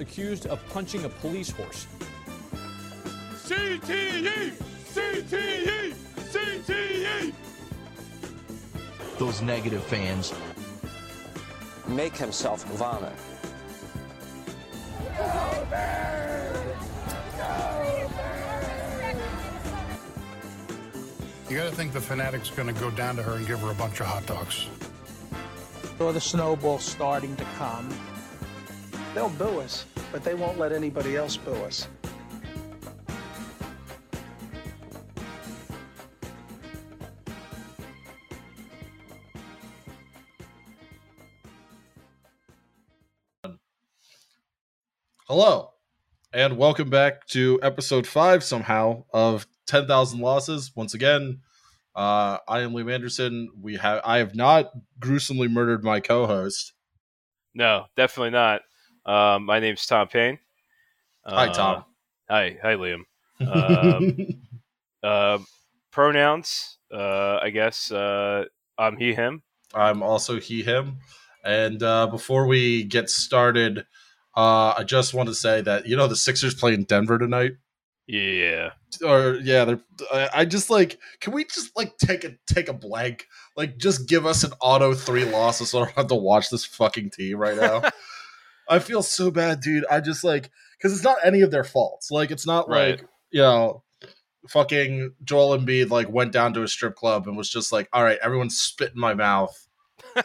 accused of punching a police horse. CTE! CTE! CTE! Those negative fans make himself vomit. You gotta think the Phanatic's gonna go down to her and give her a bunch of hot dogs. Or the snowball starting to come. They'll boo us, but they won't let anybody else boo us. Hello, and welcome back to episode five somehow of 10,000 Losses. Once again, uh, I am Liam Anderson. We have I have not gruesomely murdered my co-host. No, definitely not. Um, my name's Tom Payne. Hi, Tom. Hi, hi, Liam. Um, uh, pronouns, uh, I guess. Uh, I'm he, him. I'm also he, him. And uh, before we get started, uh, I just want to say that you know the Sixers play in Denver tonight. Yeah. Or yeah, they're. I, I just like. Can we just like take a take a blank? Like, just give us an auto three losses so I don't have to watch this fucking team right now. I feel so bad, dude. I just like because it's not any of their faults. Like, it's not Right. like you know, fucking Joel Embiid like went down to a strip club and was just like, "All right, everyone spit in my mouth."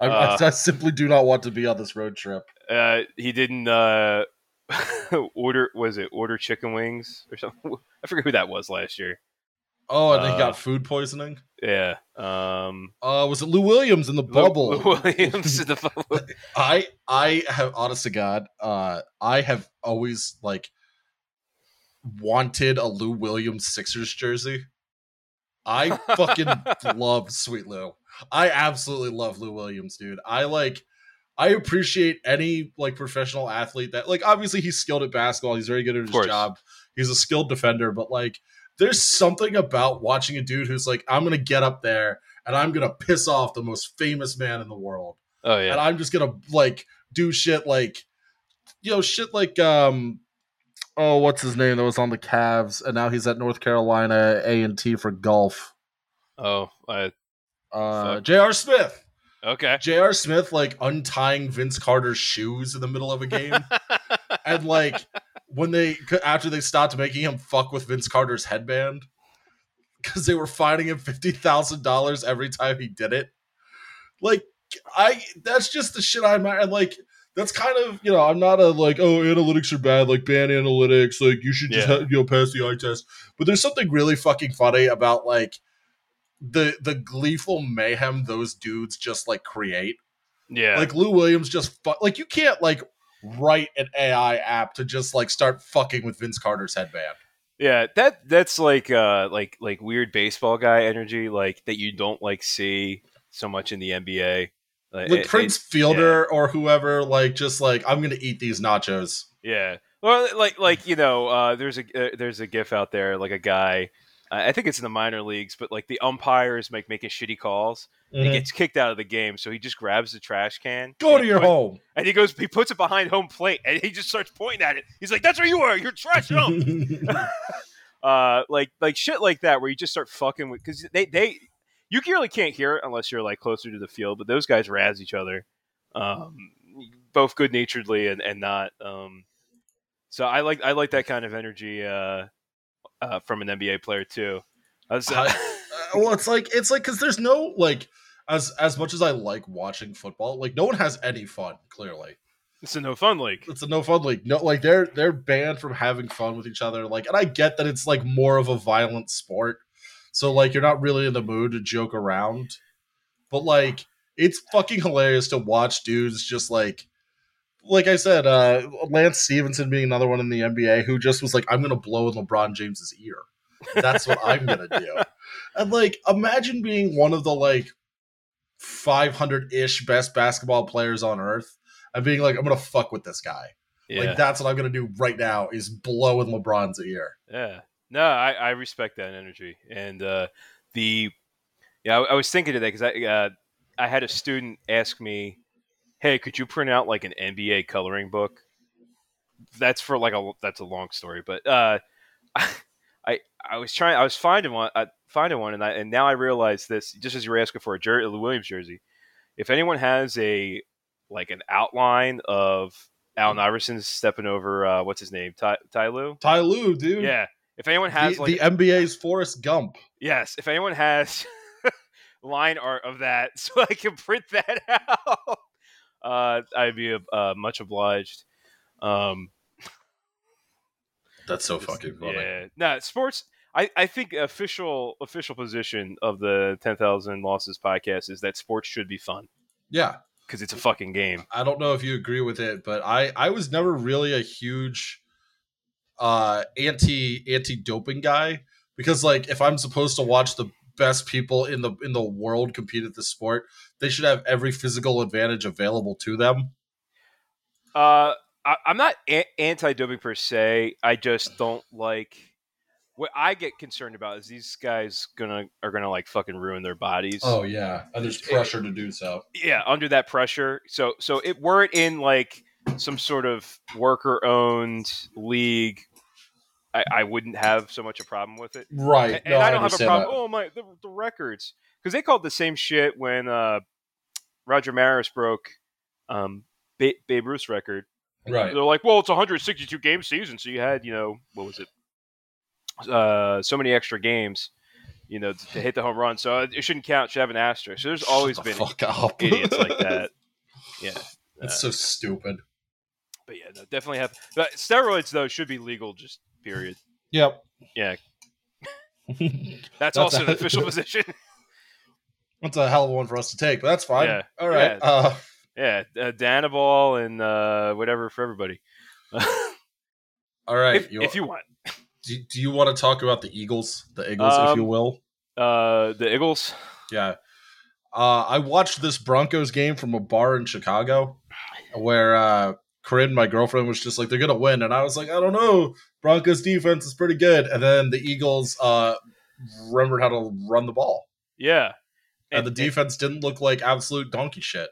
I, Uh. I, I simply do not want to be on this road trip. uh, he didn't uh, order. Was it order chicken wings or something? I forget who that was last year. Oh, and he Uh. got food poisoning. Yeah. Um, Uh, was it Lou Williams in the Lou- bubble? Lou Williams in the bubble. I I have honest to God, uh, I have always like wanted a Lou Williams Sixers jersey. I fucking love Sweet Lou. I absolutely love Lou Williams, dude. I like I appreciate any like professional athlete that like obviously he's skilled at basketball, he's very good at his job. He's a skilled defender, but like there's something about watching a dude who's like I'm going to get up there and I'm going to piss off the most famous man in the world Oh yeah. and I'm just gonna like do shit like you know shit like um oh what's his name that was on the Cavs and now he's at North Carolina A and T for golf. oh. I, Uh. J.R. Smith. okay. J.R. Smith like untying Vince Carter's shoes in the middle of a game and like when they after they stopped making him fuck with Vince Carter's headband because they were fining him fifty thousand dollars every time he did it. Like I, that's just the shit I'm like that's kind of you know I'm not a like oh analytics are bad like ban analytics like you should just Yeah. ha- you know pass the eye test. But there's something really fucking funny about like the the gleeful mayhem those dudes just like create. yeah. Like Lou Williams just fu- like you can't like write an AI app to just like start fucking with Vince Carter's headband. Yeah, that that's like uh like like weird baseball guy energy, like that you don't like see so much in the NBA. Like, Like it- Prince it- Fielder or whoever, like just like I'm gonna eat these nachos. yeah. Well, like like you know, uh, there's a uh, there's a gif out there, like a guy. I think it's in the minor leagues, but like the umpires make making shitty calls. and He gets kicked out of the game, so he just grabs the trash can. Go to your put- home. and he goes. He puts it behind home plate, and he just starts pointing at it. He's like, "That's where you are. You're trash ump." uh, like like shit like that, where you just start fucking with because they they you really can't hear it unless you're like closer to the field. But those guys razz each other, um, both good naturedly and and not. Um, so I like I like that kind of energy uh, uh, from an NBA player too. Was, I- Uh, well, it's like it's like because there's no like as as much as I like watching football, like no one has any fun. Clearly, it's a no fun league. it's a no fun league. No, like they're they're banned from having fun with each other. Like, and I get that it's like more of a violent sport, so like you're not really in the mood to joke around. But like, it's fucking hilarious to watch dudes just like, like I said, uh Lance Stephenson being another one in the NBA who just was like, I'm gonna blow in LeBron James's ear. That's what I'm gonna do. And like, imagine being one of the like 500 ish best basketball players on earth and being like, I'm gonna fuck with this guy. Yeah, Like that's what I'm gonna do right now is blow in LeBron's ear. Yeah. No, I, I respect that energy. And uh, the yeah, I, I was thinking today because I uh, I had a student ask me "Hey, could you print out like an NBA coloring book?" That's for like a that's a long story, but uh, I I was trying I was finding one uh, finding one, and I and now I realize this just as you were asking for a, jer- a Williams jersey. If anyone has a like an outline of Allen Iverson stepping over uh, what's his name Ty, Ty Lue, Ty Lue, dude. yeah. If anyone has the, like the NBA's Forrest Gump. Yes, if anyone has line art of that, so I can print that out, uh, I'd be uh, much obliged. Um, That's so fucking funny. yeah, no sports. I, I think official official position of the ten thousand losses podcast is that sports should be fun Yeah. because it's a fucking game. I don't know if you agree with it, but I I was never really a huge uh anti anti doping guy because like if I'm supposed to watch the best people in the in the world compete at the sport, they should have every physical advantage available to them. Uh, I, I'm not a- anti-doping per se. I just don't like. What I get concerned about is these guys gonna are gonna like fucking ruin their bodies. Oh yeah, and there's pressure to do so. yeah under that pressure so so it were it in like some sort of worker owned league I, I wouldn't have so much a problem with it Right. and, no, and i don't have a problem that. oh my the, the records because they called the same shit when uh roger maris broke um ba- babe ruth's record Right. they're like well it's 162 game season so you had you know what was it uh so many extra games you know to, to hit the home run so it shouldn't count should have an asterisk so there's always the been fuck up. idiots like that yeah That's Uh, so stupid. but yeah, no, definitely have. But steroids though should be legal. Just period. Yep. Yeah, that's, That's also a- an official position. That's a hell of a one for us to take, but that's fine. Yeah. All right. Yeah. Uh, yeah, uh, Dianabol and uh, whatever for everybody. all right. if, you, if you want, do, do you want to talk about the Eagles, the Eagles, if you Um, will? uh, the Eagles. Yeah. Uh, I watched this Broncos game from a bar in Chicago where uh, Corinne, my girlfriend, was just like, they're going to win. And I was like, I don't know. Broncos defense is pretty good. And then the Eagles uh, remembered how to run the ball. Yeah, And, the defense didn't look like absolute donkey shit.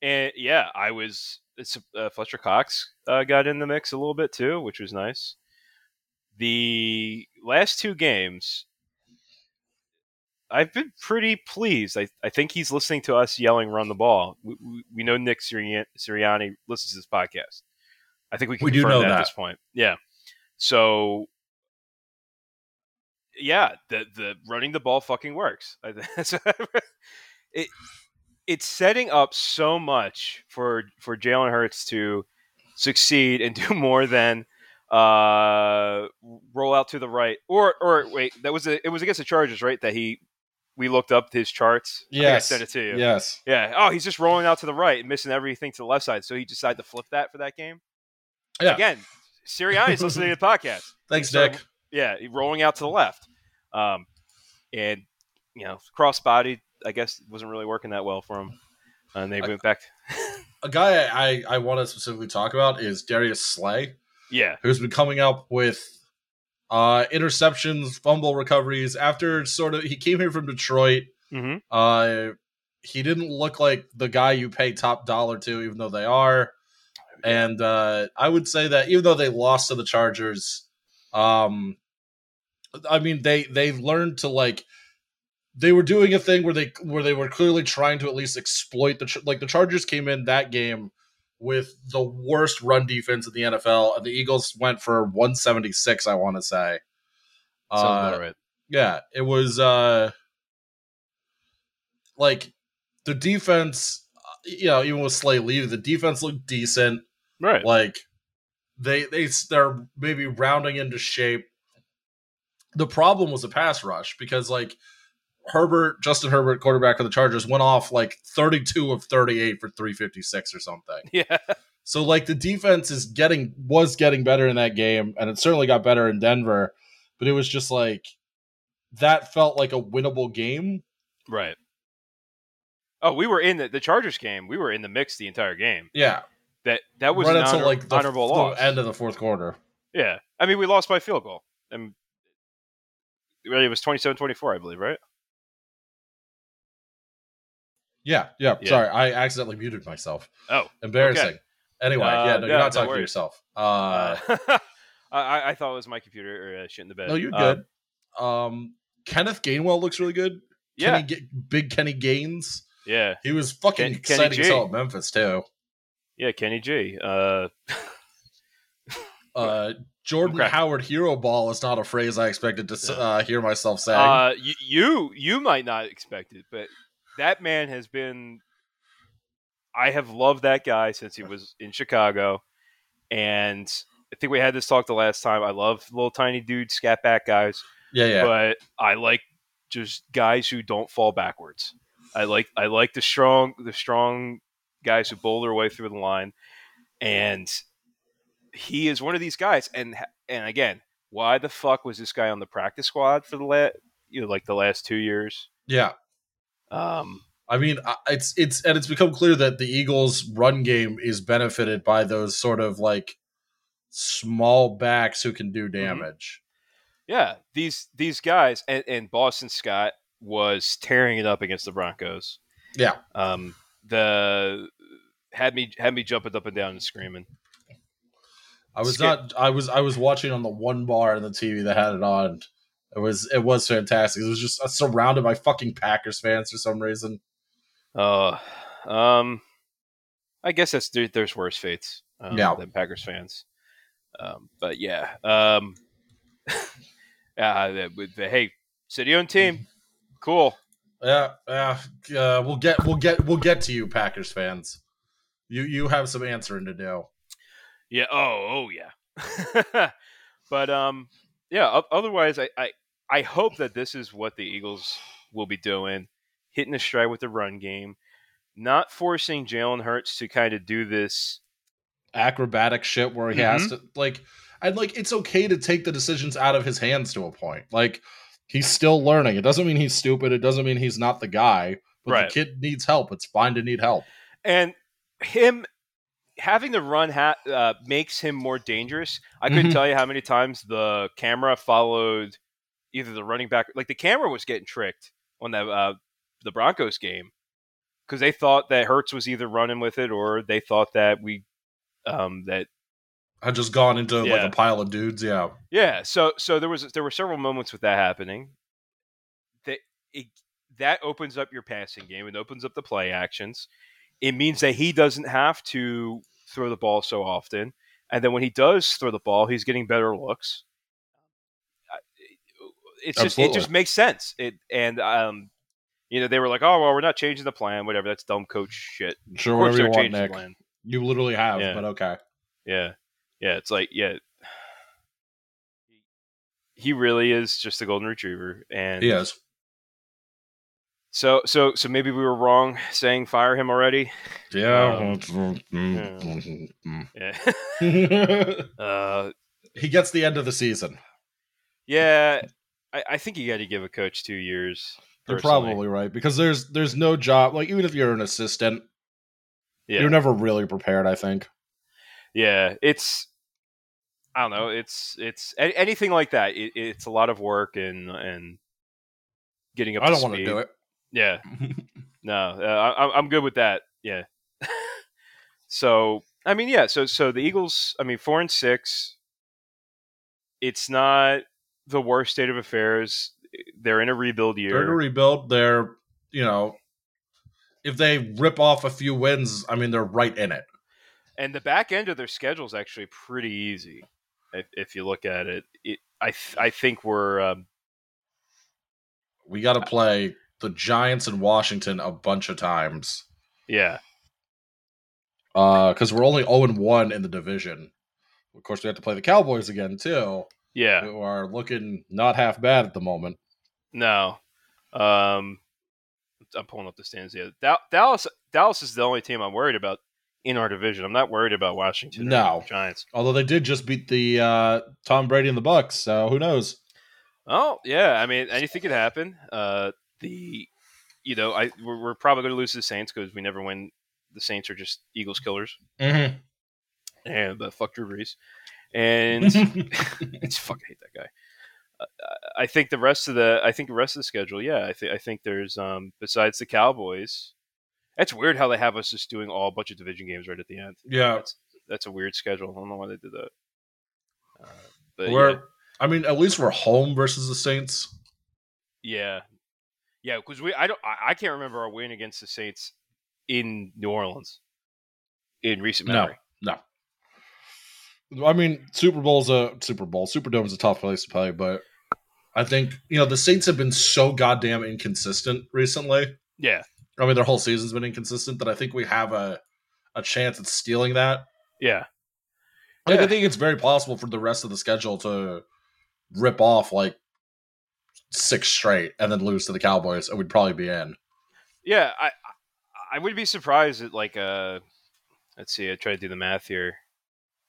And, yeah, I was. It's, uh, Fletcher Cox uh, got in the mix a little bit too, which was nice. The last two games, I've been pretty pleased. I, I think he's listening to us yelling "run the ball." We, we, we know Nick Sirianni, Sirianni listens to this podcast. I think we can We do know that, at this point. Yeah. So, yeah, the the running the ball fucking works. It it's setting up so much for for Jalen Hurts to succeed and do more than uh roll out to the right or or wait that was a, it was against the Chargers right that he we looked up his charts I I Yes. sent it to you Yes. yeah oh he's just rolling out to the right and missing everything to the left side so he decided to flip that for that game Yeah. again Sirianni's listening to the podcast Thanks, So- Nick. yeah, rolling out to the left. Um, and you know, crossbody. I guess, wasn't really working that well for him. And they I- went back. A guy I, I want to specifically talk about is Darius Slay. yeah, who's been coming up with uh interceptions, fumble recoveries after sort of he came here from Detroit. hmm Uh he didn't look like the guy you pay top dollar to, even though they are. And uh I would say that even though they lost to the Chargers, um I mean they they learned to like they were doing a thing where they where they were clearly trying to at least exploit the like the Chargers came in that game with the worst run defense in the NFL, and the Eagles went for 176. I want to say, uh, right. yeah, it was uh like the defense. uh, You know, even with Slay leave, the defense looked decent. Right. Like they they they're maybe rounding into shape. The problem was the pass rush because like Herbert, Justin Herbert, quarterback for the Chargers, went off like 32 of 38 for 356 or something. Yeah. So like the defense is getting was getting better in that game, and it certainly got better in Denver, but it was just like that felt like a winnable game. Right. Oh, we were in the, the Chargers game. We were in the mix the entire game. Yeah, That that was right an honor- like the, honorable the loss. end of the fourth quarter. yeah. I mean, we lost by field goal. And it was 27-24, I believe, right? Yeah, yeah. Yeah. Sorry, I accidentally muted myself. Oh, Embarrassing. okay. Anyway, Uh, yeah, no, yeah, you're not no talking to yourself. Uh, Uh, I, I thought it was my computer or uh, shit in the bed. no, you're Uh, good. Um, Kenneth Gainwell looks really good. yeah, Kenny, big Kenny Gaines. yeah, He was fucking Ken- exciting G. at Memphis too. Yeah. Kenny G. Uh, Uh, Jordan Okay. Howard hero ball is not a phrase I expected to uh, hear myself saying. uh, you, you you might not expect it, but that man has been. I have loved that guy since he was in Chicago, and I think we had this talk the last time. I love little tiny dude scat back guys. yeah, yeah. but I like just guys who don't fall backwards. I like I like the strong the strong guys who bowl their way through the line, and he is one of these guys. And and again, why the fuck was this guy on the practice squad for the last you know like the last two years? yeah. Um, I mean, it's it's and it's become clear that the Eagles' run game is benefited by those sort of like small backs who can Mm-hmm. do damage. yeah, these these guys and, and Boston Scott was tearing it up against the Broncos. Yeah. Um, the had me had me jumping up and down and screaming. I was Skip. not. I was. I was watching on the one bar in the TV that had it on. It was. It was fantastic. It was just uh, surrounded by fucking Packers fans for some reason. Uh, um, I guess that's there, there's worse fates um, Yeah. than Packers fans. Um, but yeah, um, yeah. with the- hey, city-owned team, cool. Yeah. Yeah. Uh, we'll get. We'll get. We'll get to you, Packers fans. You. You have some answering to do. Yeah. Oh. Oh. Yeah. but um. Yeah. Otherwise, I, I I hope that this is what the Eagles will be doing, hitting the stride with the run game, not forcing Jalen Hurts to kind of do this. acrobatic shit where he has Mm-hmm. to like and like it's okay to take the decisions out of his hands to a point. Like he's still learning. It doesn't mean he's stupid. It doesn't mean he's not the guy. But Right. the kid needs help. It's fine to need help. and him having the run ha- uh, makes him more dangerous. I couldn't Mhm. tell you how many times the camera followed either the running back, like the camera was getting tricked on that uh, the Broncos game because they thought that Hurts was either running with it or they thought that we um, that Had just gone into like a pile of dudes. Yeah. yeah. So so there was there were several moments with that happening. That it, that opens up your passing game. and opens up the play actions. It means that he doesn't have to throw the ball so often. And then when he does throw the ball, he's getting better looks. It's just it just makes sense. It and um, you know they were like, oh well, we're not changing the plan. Whatever, that's dumb coach shit. Sure, whatever you want, changing the Nick. plan. You literally have, Yeah. but okay. Yeah. Yeah. It's like, yeah. He really is just a golden retriever. And He is. So so so maybe we were wrong saying fire him already. Yeah. Yeah. uh he gets the end of the season. yeah. I, I think you gotta give a coach two years. You're probably right because there's there's no job like even if you're an assistant, yeah. you're never really prepared. I think. yeah. It's I don't know. It's it's a- anything like that. It, it's a lot of work and and getting up. I don't want to do it. Yeah. No, uh, I, I'm good with that. Yeah. so I mean, yeah. So so the Eagles. I mean, four and six. It's not the worst state of affairs. They're in a rebuild year. They're to year. rebuild. They're you know, if they rip off a few wins, I mean they're right in it. and the back end of their schedule is actually pretty easy if, if you look at it. it I th- I think we're um, We got to play the Giants and Washington a bunch of times yeah because we're only zero and one in the division. Of course, we have to play the Cowboys again too, yeah who are looking not half bad at the moment. no. Um, I'm pulling up the stands here. Da- Dallas Dallas is the only team I'm worried about in our division. I'm not worried about Washington. No. Giants. Although they did just beat the uh, Tom Brady and the Bucs, so who knows? Oh yeah, I mean anything could happen. Uh, the you know I we're, we're probably going to lose to the Saints because we never win. The Saints are just Eagles killers, Mm-hmm. and uh, fuck Drew Brees. And it's fucking hate that guy. I think the rest of the I think the rest of the schedule, yeah, I think I think there's um besides the Cowboys, That's weird how they have us just doing all a bunch of division games right at the end. Yeah, That's that's a weird schedule. I don't know why they did that. Uh, but we're. yeah, I mean, at least we're home versus the Saints. yeah, yeah. Because we, I don't, I, I can't remember our win against the Saints in New Orleans in recent No. memory. No. I mean, Super Bowl's a Super Bowl. Superdome is a tough place to play, but I think you know the Saints have been so goddamn inconsistent recently. Yeah, I mean, their whole season's been inconsistent that I think we have a a chance at stealing that. yeah, Like, Yeah. I think it's very possible for the rest of the schedule to rip off like six straight and then lose to the Cowboys, and we'd probably be in. yeah. I, I- would be surprised at like uh let's see. I try to do the math here.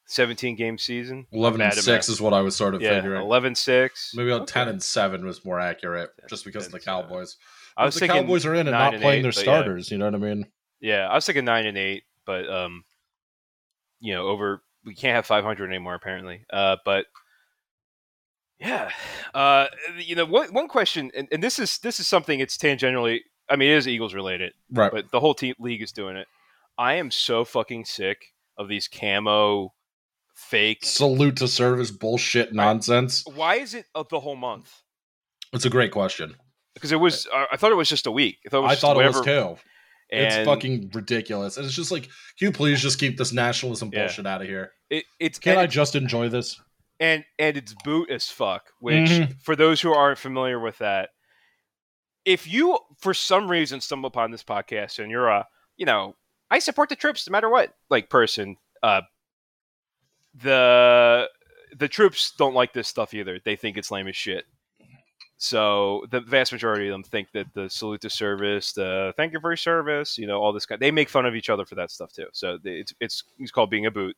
Seventeen game season. Eleven and six is what I was sort of yeah, figuring. 11-6. Maybe about Okay. ten and seven was more accurate, just because of the 10. Cowboys. I was the thinking Cowboys are in and not and playing eight, their but yeah. starters. You know what I mean? Yeah, I was thinking nine and eight, but um, you know, over we can't have five hundred anymore apparently. Uh, but yeah, uh, you know, one one question, and, and this is this is something it's tangentially. I mean, it is Eagles related, Right. but the whole team league is doing it. I am so fucking sick of these camo fake. Salute to service bullshit nonsense. Why is it of the whole month? It's a great question. Because it was, I I thought it was just a week. I thought it was I just thought it was whatever- too. It's fucking ridiculous. And it's just like, can you please just keep this nationalism Yeah. bullshit out of here? It, it's Can I just enjoy this? And and it's boot as fuck. Which, Mhm. for those who aren't familiar with that, if you for some reason stumble upon this podcast and you're a, you know, I support the troops no matter what, like person, uh, the the troops don't like this stuff either. They think it's lame as shit. So the vast majority of them think that the salute to service, the thank you for your service, you know, all this kind. They make fun of each other for that stuff too. So it's it's it's called being a boot,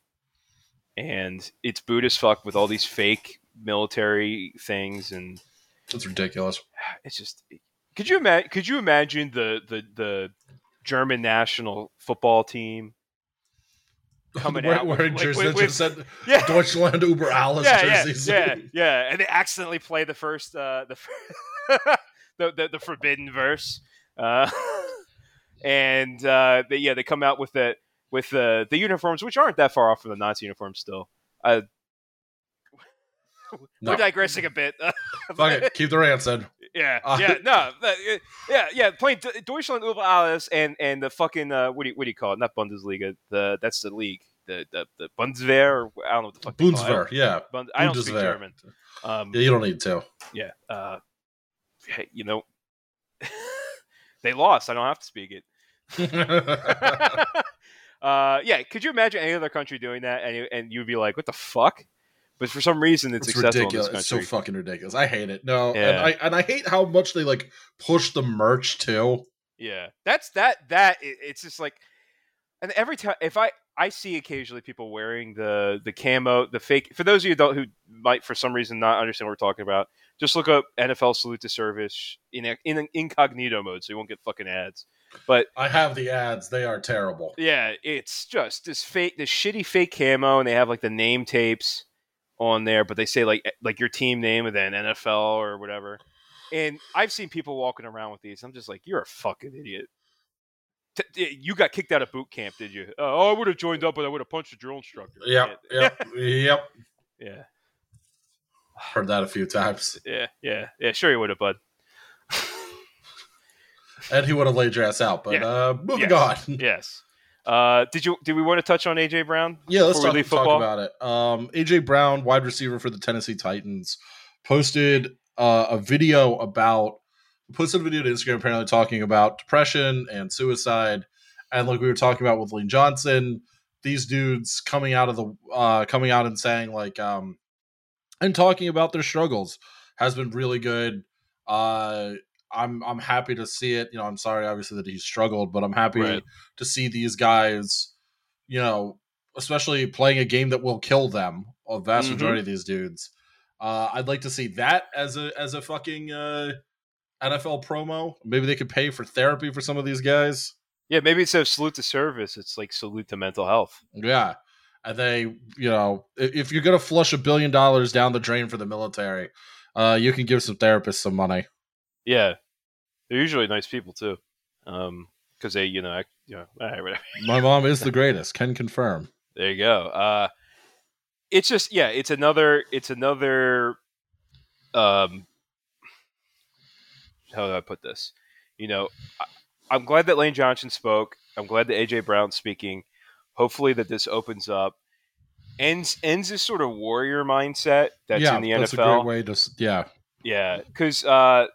and it's boot as fuck with all these fake military things, and It's ridiculous. it's just. Could you imagine? Could you imagine the the the German national football team coming Wear- out with- wearing like, jerseys with- that just said yeah. Deutschland über alles yeah, yeah, jerseys. yeah, yeah, and they accidentally play the first, uh, the, the, the the forbidden verse, uh, and uh, they, yeah, they come out with the with the the uniforms, which aren't that far off from the Nazi uniforms still. Uh, No. We're digressing a bit. Fuck it. Keep the rancid. yeah, Uh, yeah, no, yeah, yeah. Playing D- Deutschland über alles and and the fucking uh, what do you what do you call it? Not Bundesliga. The that's the league. The the, the Bundeswehr. I don't know what the fuck. they. Bundeswehr. Yeah. Bund- I don't speak German. Um, Yeah, you don't need to. yeah. Uh, hey, you know, they lost. I don't have to speak it. Uh, yeah. Could you imagine any other country doing that, and you- and you'd be like, "What the fuck?" But for some reason, it's, it's ridiculous. in this It's so fucking ridiculous. I hate it. No, and I and I hate how much they like push the merch too. Yeah, that's that. That it- it's just like, and every time if I I see occasionally people wearing the the camo, the fake. For those of you who might for some reason not understand what we're talking about, just look up NFL salute to service in in incognito mode, so you won't get fucking ads. But I have the ads. They are terrible. yeah, it's just this fake, this shitty fake camo, and they have like the name tapes on there, but they say like eh, like your team name and then NFL or whatever. And I've seen people walking around with these. I'm just like, you're a fucking idiot. T- t- you got kicked out of boot camp, did you? oh, I would have joined up, but I would have punched the drill instructor. Yep. Yep. yep. Yeah, Heard that a few times. yeah, yeah, yeah. Sure, you would have, bud. And he would have laid your ass out. But Yeah. uh moving Yes. on. yes. Uh, did you? Did we want to touch on AJ Brown? Yeah, let's talk, talk about it. Um, AJ Brown, wide receiver for the Tennessee Titans, posted uh, a video about posted a video to Instagram apparently talking about depression and suicide, and like we were talking about with Lane Johnson, these dudes coming out of the uh, coming out and saying like um, and talking about their struggles has been really good. Uh, I'm I'm happy to see it. You know, I'm sorry obviously that he struggled, but I'm happy Right. to see these guys, you know, especially playing a game that will kill them. A vast Mhm. majority of these dudes. Uh, I'd like to see that as a as a fucking uh, NFL promo. Maybe they could pay for therapy for some of these guys. Yeah, maybe instead of salute to service, it's like salute to mental health. Yeah. And they, you know, if you're gonna flush a billion dollars down the drain for the military, uh, you can give some therapists some money. Yeah, they're usually nice people too. Um, because they, you know, you know, right, whatever. My mom is the greatest. Can confirm. There you go. Uh, it's just yeah, it's another it's another um how do I put this? You know, I, I'm glad that Lane Johnson spoke. I'm glad that AJ Brown's speaking. Hopefully that this opens up ends ends this sort of warrior mindset that's yeah, in the NFL. that's a great way to. Yeah, Yeah, because uh,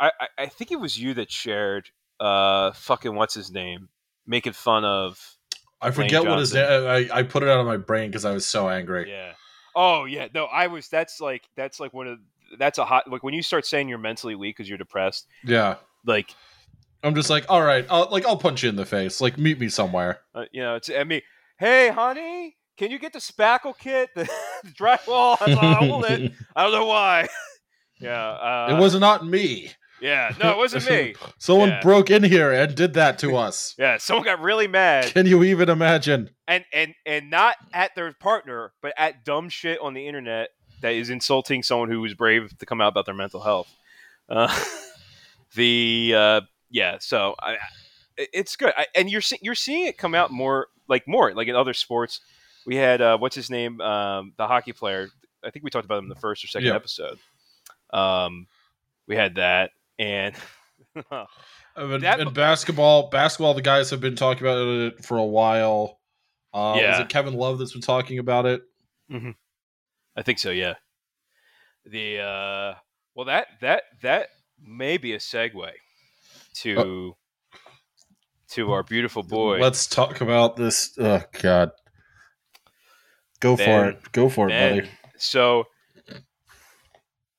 I I- I think it was you that shared uh fucking what's his name making fun of I forget what his name. I, I put it out of my brain because I was so angry. Yeah. Oh yeah. No, I was. That's like that's like one of that's a hot like when you start saying you're mentally weak because you're depressed. Yeah. Like I'm just like, all right, I'll, like I'll punch you in the face. Like, meet me somewhere. uh, you know, it's I mean, hey honey, can you get the spackle kit, the, the drywall? I it. I don't know why. yeah. Uh, it was not me. Yeah. No, it wasn't me. Someone Yeah. broke in here and did that to us. Yeah. Someone got really mad. Can you even imagine? and and and not at their partner, but at dumb shit on the internet that is insulting someone who was brave to come out about their mental health. Uh, the uh, yeah, so I, it's good, I, and you're see- you're seeing it come out more like more like in other sports. We had uh, what's his name, um, the hockey player. I think we talked about him in the first or second Yeah. episode. Um, we had that, and I mean, That- basketball, basketball, the guys have been talking about it for a while. Uh, Is Yeah. it Kevin Love that's been talking about it? Mm-hmm. I think so. Yeah. The uh, well, that that that may be a segue to to our beautiful boy. Let's talk about this. Oh God, go for it. Go for it, Ben. buddy. So,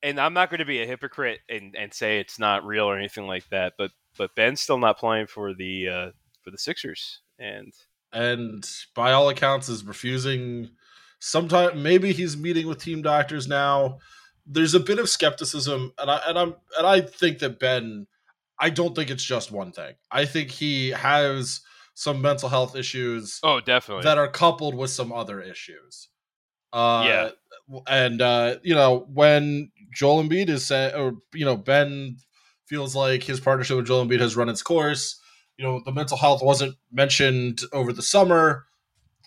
and I'm not going to be a hypocrite and, and say it's not real or anything like that, but but Ben's still not playing for the uh, for the Sixers, and and by all accounts is refusing sometime maybe he's meeting with team doctors now there's a bit of skepticism and i and i'm and i think that ben i don't think it's just one thing. I think he has some mental health issues oh, definitely, that are coupled with some other issues. Uh Yeah. and uh you know when joel Embiid is saying or you know ben feels like his partnership with joel Embiid has run its course you know the mental health wasn't mentioned over the summer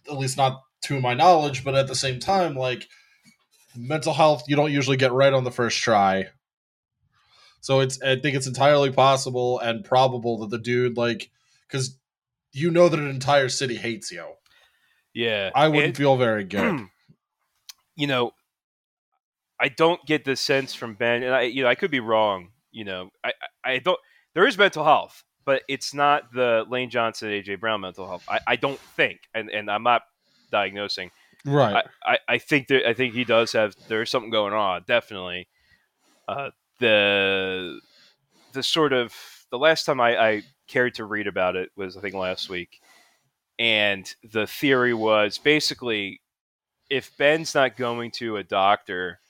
at least not to my knowledge but at the same time like mental health you don't usually get right on the first try so it's i think it's entirely possible and probable that the dude like because you know that an entire city hates you yeah, i wouldn't It- feel very good you know, I don't get the sense from Ben, and I, you know, I could be wrong. You know, I, I don't. There is mental health, but it's not the Lane Johnson, AJ Brown mental health. I, I don't think, and and I'm not diagnosing. right I, I, I think that I think he does have there's something going on. Definitely, uh, the the sort of the last time I, I cared to read about it was I think last week, and the theory was basically if Ben's not going to a doctor,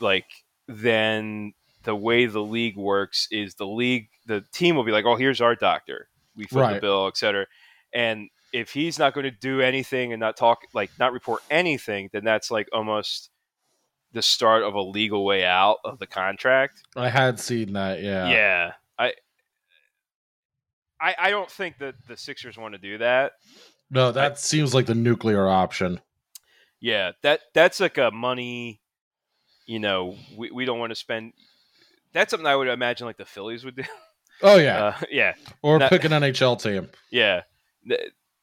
like then the way the league works is the league the team will be like, oh, here's our doctor, we foot the bill, et cetera, and if he's not going to do anything and not talk like not report anything, then that's like almost the start of a legal way out of the contract. i had seen that yeah Yeah. I I I don't think that the Sixers want to do that. no that seems like the nuclear option Yeah, that that's like a money you know, we, we don't want to spend that's something I would imagine like the Phillies would do. oh yeah Uh, yeah. or that- pick an nhl team Yeah. The,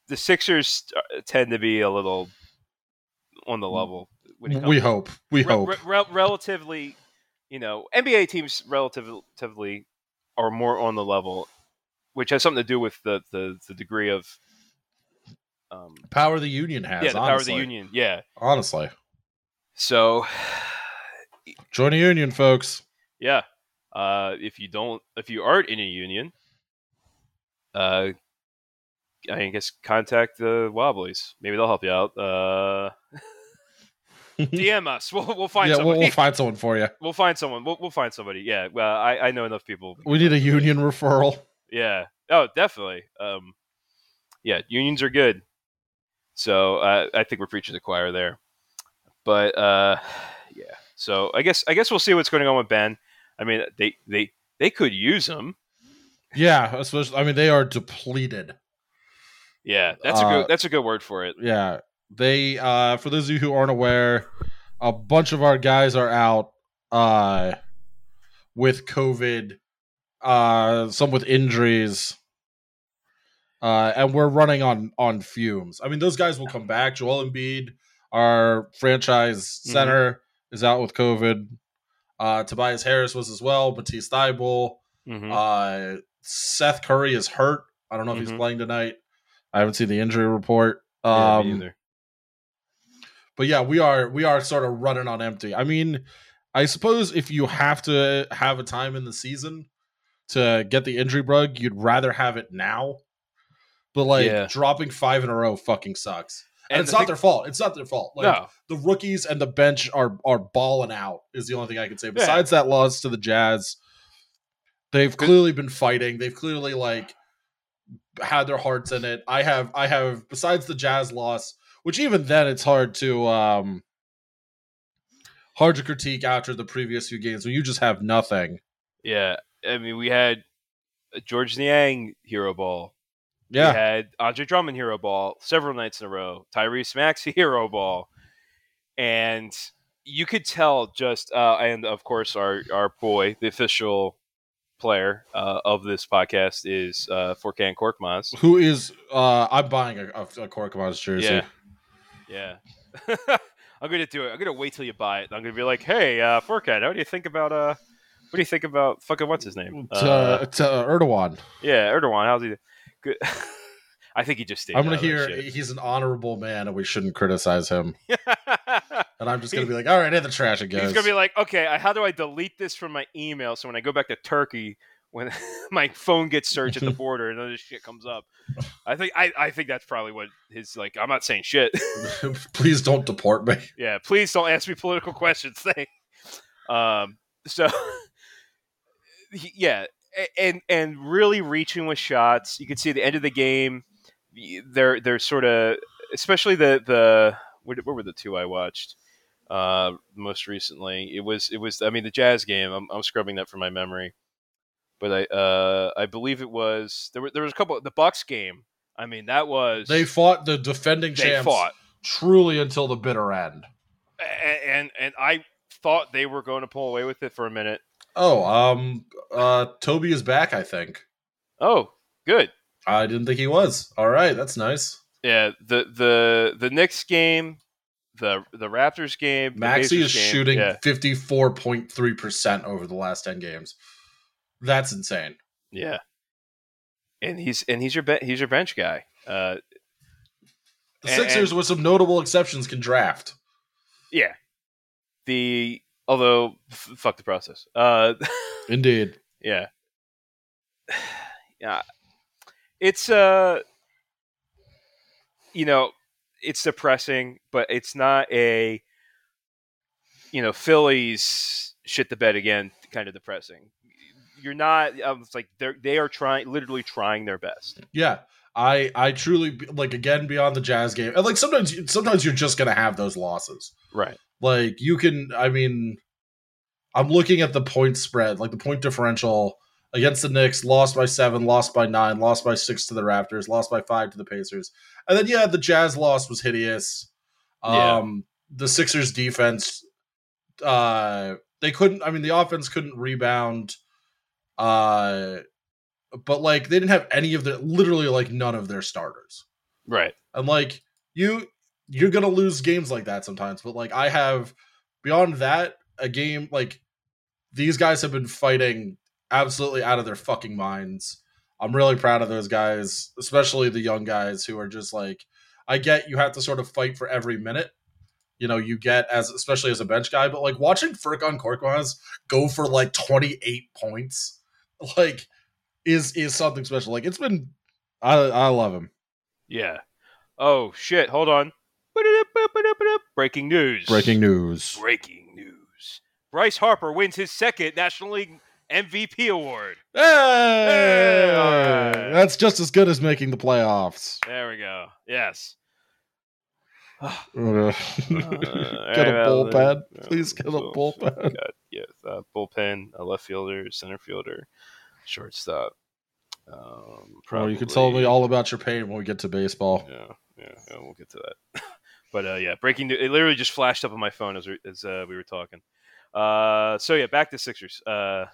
the Sixers tend to be a little on the level when we hope we re- hope re- relatively, you know, NBA teams relatively are more on the level, which has something to do with the the, the degree of, um, power the union has yeah, the power of the union. Yeah. honestly So, join a union folks yeah, uh, if you don't, if you aren't in a union, uh, I guess contact the Wobblies. Maybe they'll help you out. Uh, DM us. We'll, we'll find yeah we'll, somebody. we'll find someone for you We'll find someone. We'll, we'll find somebody. Yeah. Well, I, I know enough people. we need a union referral Yeah. Oh, definitely. Um, yeah, unions are good. So uh, I think we're preaching to the choir there. But uh, yeah. So I guess I guess we'll see what's going on with Ben. I mean, they they they could use him. Yeah, especially. I mean, they are depleted. Yeah, that's a Uh, good that's a good word for it. Yeah, they. uh For those of you who aren't aware, a bunch of our guys are out uh with COVID. Uh, some with injuries. Uh, and we're running on on fumes. I mean, those guys will come back. Joel Embiid, our franchise center, is out with COVID. Uh, Tobias Harris was as well. Matisse Thybulle. Mhm. Uh, Seth Curry is hurt. I don't know if he's Mhm. playing tonight. I haven't seen the injury report. Yeah, Um, either. But yeah, we are we are sort of running on empty. I mean, I suppose if you have to have a time in the season to get the injury bug, you'd rather have it now. But like Yeah. dropping five in a row fucking sucks. And, it's the not thing- their fault. It's not their fault. Like no, the rookies and the bench are are balling out is the only thing I can say. Besides that loss to the Jazz, they've clearly been fighting. They've clearly like had their hearts in it. I have I have besides the Jazz loss, which even then it's hard to um hard to critique after the previous few games when you just have nothing. yeah. I mean, we had Georges Niang hero ball. Yeah, we had Andre Drummond hero ball several nights in a row. Tyrese Maxey hero ball, and you could tell just uh, and of course our our boy, the official player uh, of this podcast is uh, Furkan Korkmaz. Who is uh I'm buying a, a, a Korkmaz jersey. Yeah, yeah. I'm gonna do it. I'm gonna wait till you buy it. I'm gonna be like, hey, uh, how do you think about uh, what do you think about fucking what's his name? To, Uh, to Erdogan. yeah, Erdogan. How's he? Good. I think he just stayed. I'm gonna hear he's an honorable man and we shouldn't criticize him. And I'm just gonna be like, all right, in the trash it goes. He's gonna be like, okay, how do I delete this from my email so when I go back to Turkey, when my phone gets searched at the border and all this shit comes up? I think I, I think that's probably what his like. I'm not saying shit. Please don't deport me. yeah, please don't ask me political questions. Thing. Um. So, yeah, and and really reaching with shots. You can see the end of the game, they're they're sort of, especially the the what, what were the two I watched uh most recently? It was it was I mean the Jazz game. I'm I'm scrubbing that from my memory, but I uh I believe it was there were there was a couple the Bucks game. I mean that was They fought the defending they champs fought truly until the bitter end. and, and and I thought they were going to pull away with it for a minute. Oh, um, uh, Toby is back. I think. Oh, good. I didn't think he was. All right, that's nice. Yeah, the the the Knicks game, the the Raptors game, Maxey is game, shooting fifty four point three percent over the last ten games. That's insane. yeah. And he's and he's your be- he's your bench guy. Uh, The And- Sixers, and- with some notable exceptions, can draft. yeah. The although f- fuck the process. Uh, Indeed. yeah, yeah. It's uh, you know, it's depressing, but it's not a you know Phillies shit the bed again kind of depressing. You're not. Um, it's like they're they are trying, literally trying their best. Yeah, I I truly like again beyond the Jazz game, and like sometimes sometimes you're just gonna have those losses. Right. Like you can, I mean, I'm looking at the point spread, like the point differential against the Knicks, lost by seven, lost by nine, lost by six to the Raptors, lost by five to the Pacers, and then yeah, the Jazz loss was hideous. Yeah. Um, the Sixers defense, uh, they couldn't. I mean, the offense couldn't rebound. Uh, but like they didn't have any of their literally like none of their starters. Right. And like you you're gonna lose games like that sometimes, but like I have beyond that, a game like these guys have been fighting absolutely out of their fucking minds. I'm really proud of those guys, especially the young guys who are just like I get you have to sort of fight for every minute. You know, you get as especially as a bench guy, but like watching Furkan Korkmaz go for like 28 points, like is is something special. Like it's been I I love him. Yeah. Oh shit! Hold on. Breaking news. Breaking news. Breaking news. Bryce Harper wins his second National League MVP award. Hey! alright. That's just as good as making the playoffs. There we go. Yes. Uh, get a bullpen. Please get a bullpen. Got, yes, uh, bullpen, a left fielder, center fielder, shortstop, Um, Or you can tell me all about your pain when we get to baseball. Yeah, yeah, yeah, we'll get to that. but uh, yeah, breaking news. It literally just flashed up on my phone as we, as uh, we were talking. Uh, so yeah, back to Sixers. Uh,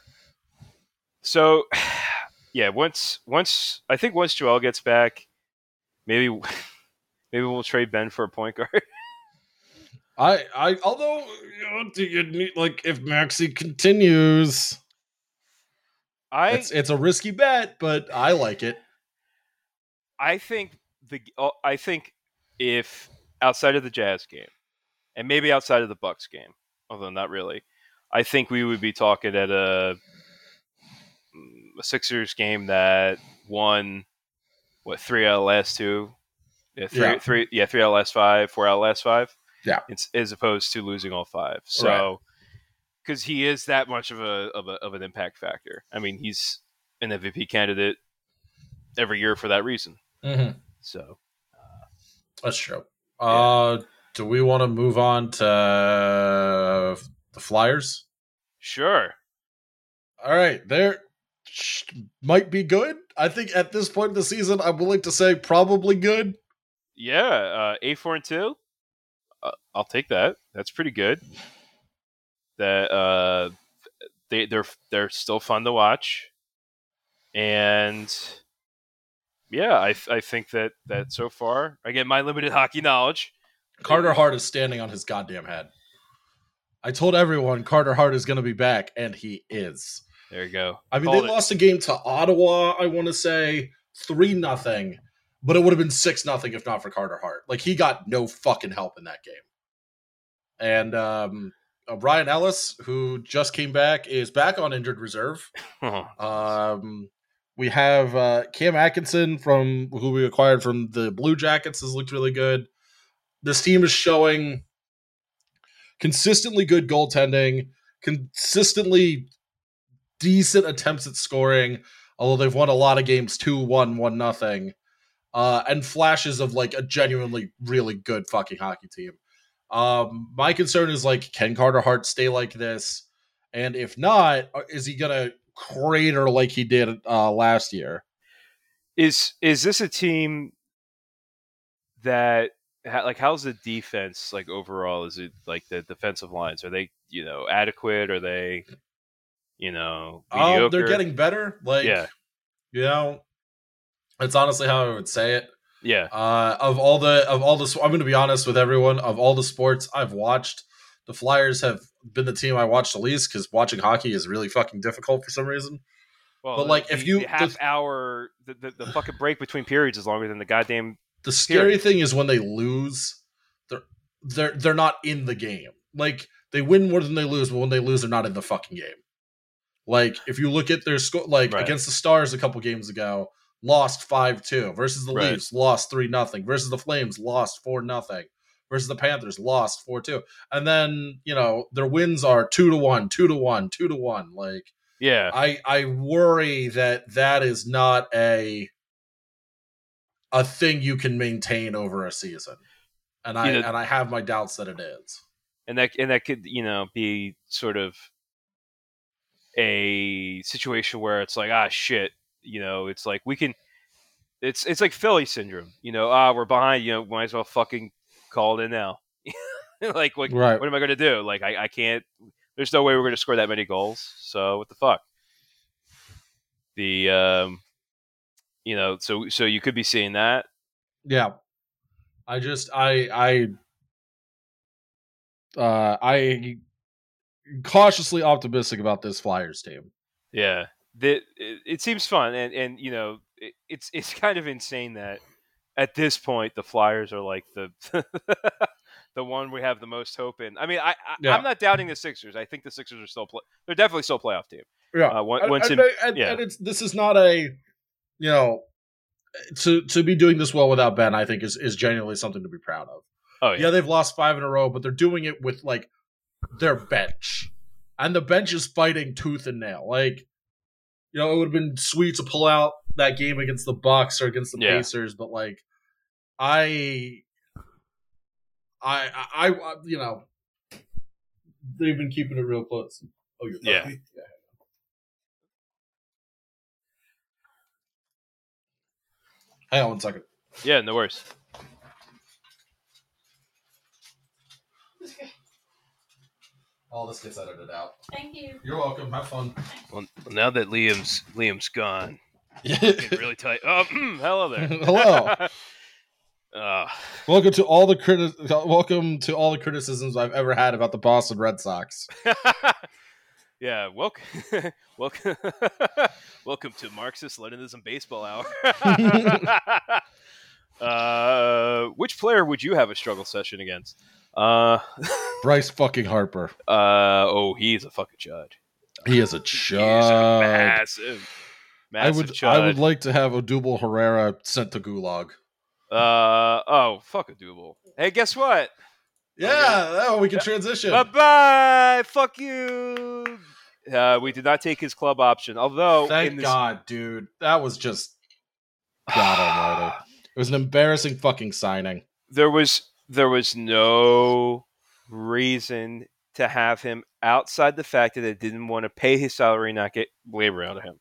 so yeah, once once I think once Joel gets back, maybe maybe we'll trade Ben for a point guard. I, I, although you know, do you need like if Maxey continues, I it's it's a risky bet, but I like it. I think the uh, I think if outside of the Jazz game, and maybe outside of the Bucks game, although not really, I think we would be talking at a, a Sixers game that won what three out of the last two, yeah, three, yeah. three, yeah, three out last five, four out of the last five, Yeah. it's, as opposed to losing all five. So, because he is that much of a, of a of an impact factor. I mean, he's an MVP candidate every year for that reason. Mm-hmm. So. That's true. Uh, do we want to move on to the Flyers? Sure. All right, they're might be good. I think at this point in the season, I'm willing to say probably good. Yeah. Uh, eight four and two. Uh, I'll take that. That's pretty good. That uh, they they're they're still fun to watch, and yeah, I I think that that so far, again, my limited hockey knowledge. Carter Hart is standing on his goddamn head. I told everyone Carter Hart is going to be back, and he is. There you go. I mean, Called they it. lost a game to Ottawa. I want to say three nothing, but it would have been six nothing if not for Carter Hart. Like he got no fucking help in that game. And um, uh, Ryan Ellis, who just came back, is back on injured reserve. Um, we have uh, Cam Atkinson from who we acquired from the Blue Jackets has looked really good. This team is showing consistently good goaltending, consistently decent attempts at scoring, although they've won a lot of games 2 1, 1 nothing. Uh, and flashes of like a genuinely really good fucking hockey team. Um, my concern is like, can Carter Hart stay like this? And if not, uh, is he gonna crater like he did uh, last year? Is is this a team that like how's the defense like overall? Is it like the defensive lines? Are they you know adequate? Are they you know mediocre? Um, they're getting better. Like, Yeah. you know, it's honestly how I would say it. yeah Uh, of all the of all the, I'm going to be honest with everyone. Of all the sports I've watched, the Flyers have been the team I watched the least because watching hockey is really fucking difficult for some reason. Well, but, the- like, if the- you- the half the- hour the, the, the fucking break between periods is longer than the goddamn The scary Period. thing is when they lose, they're they're they're not in the game. Like they win more than they lose, but when they lose, they're not in the fucking game. Like if you look at their score, like Right. against the Stars a couple games ago, lost five two versus the Right. Leafs, lost three nothing versus the Flames, lost four nothing versus the Panthers, lost four two, and then you know their wins are two to one, two to one, two to one. Like yeah I I worry that that is not a a thing you can maintain over a season, and I You know- and I have my doubts that it is. and that and that could you know be sort of a situation where it's like ah shit you know it's like we can it's it's like Philly syndrome you know ah we're behind you know might as well fucking call it in now. Like what, Right. what am I going to do? Like I, I can't there's no way we're going to score that many goals so what the fuck? The um you know so so you could be seeing that. Yeah, I just I I uh I cautiously optimistic about this Flyers team. Yeah, the, it, it seems fun, and and you know, it, it's it's kind of insane that at this point the Flyers are like the the one we have the most hope in. I mean, I, I Yeah. I'm not doubting the Sixers. I think the Sixers are still play, they're definitely still a playoff team. Yeah, Uh, once and, in- and- yeah. and it's this is not a you know to to be doing this well without Ben. I think is is genuinely something to be proud of. Oh yeah, yeah, they've lost five in a row, but they're doing it with like their bench, and the bench is fighting tooth and nail. Like, you know, it would have been sweet to pull out that game against the Bucks or against the Yeah. Pacers, but like, I, I, I, I, you know, they've been keeping it real close. Oh, you're Yeah. yeah. Hang on one second. Yeah, no worries. All this gets edited out. Thank you. You're welcome. Have fun. Well, now that Liam's Liam's gone, Yeah. getting really tight. Oh, hello there. Hello. Uh, welcome to all the criti- welcome to all the criticisms I've ever had about the Boston Red Sox. yeah, welcome, welcome, welcome to Marxist Leninism Baseball Hour. uh, which player would you have a struggle session against? Uh, Bryce fucking Harper. uh, oh, he's a fucking chud. He is a a chud. massive, I would chud. I would like to have Odubel Herrera sent to Gulag. uh, oh, fuck a double. Hey, guess what? Yeah, oh, we can transition. Bye bye. Fuck you. Uh, we did not take his club option, although Thank this, God, dude. That was just God Almighty. It was an embarrassing fucking signing. there was there was no reason to have him outside the fact that they didn't want to pay his salary and not get labor out of him.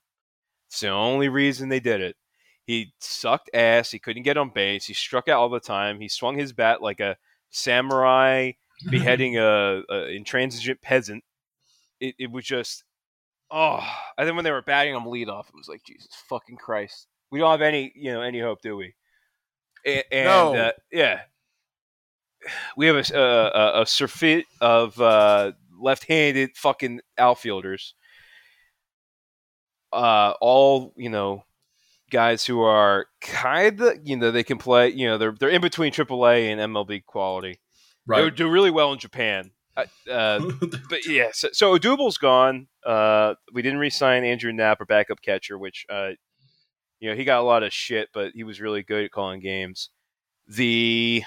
It's the only reason they did it. He sucked ass. He couldn't get on base. He struck out all the time. He swung his bat like a samurai beheading a, a intransigent peasant. It, it was just oh. And then when they were batting him lead off, it was like Jesus fucking Christ. We don't have any you know any hope, do we? A- And, No. uh, yeah, we have a a, a, a surfeit of uh, left-handed fucking outfielders. Uh, all you know, guys who are kind of you know they can play. You know they're they're in between AAA and MLB quality. They would do really well in Japan. Uh, uh, but yeah, so, so Odubel's gone. Uh, we didn't re-sign Andrew Knapp, our backup catcher, which uh, you know he got a lot of shit, but he was really good at calling games. The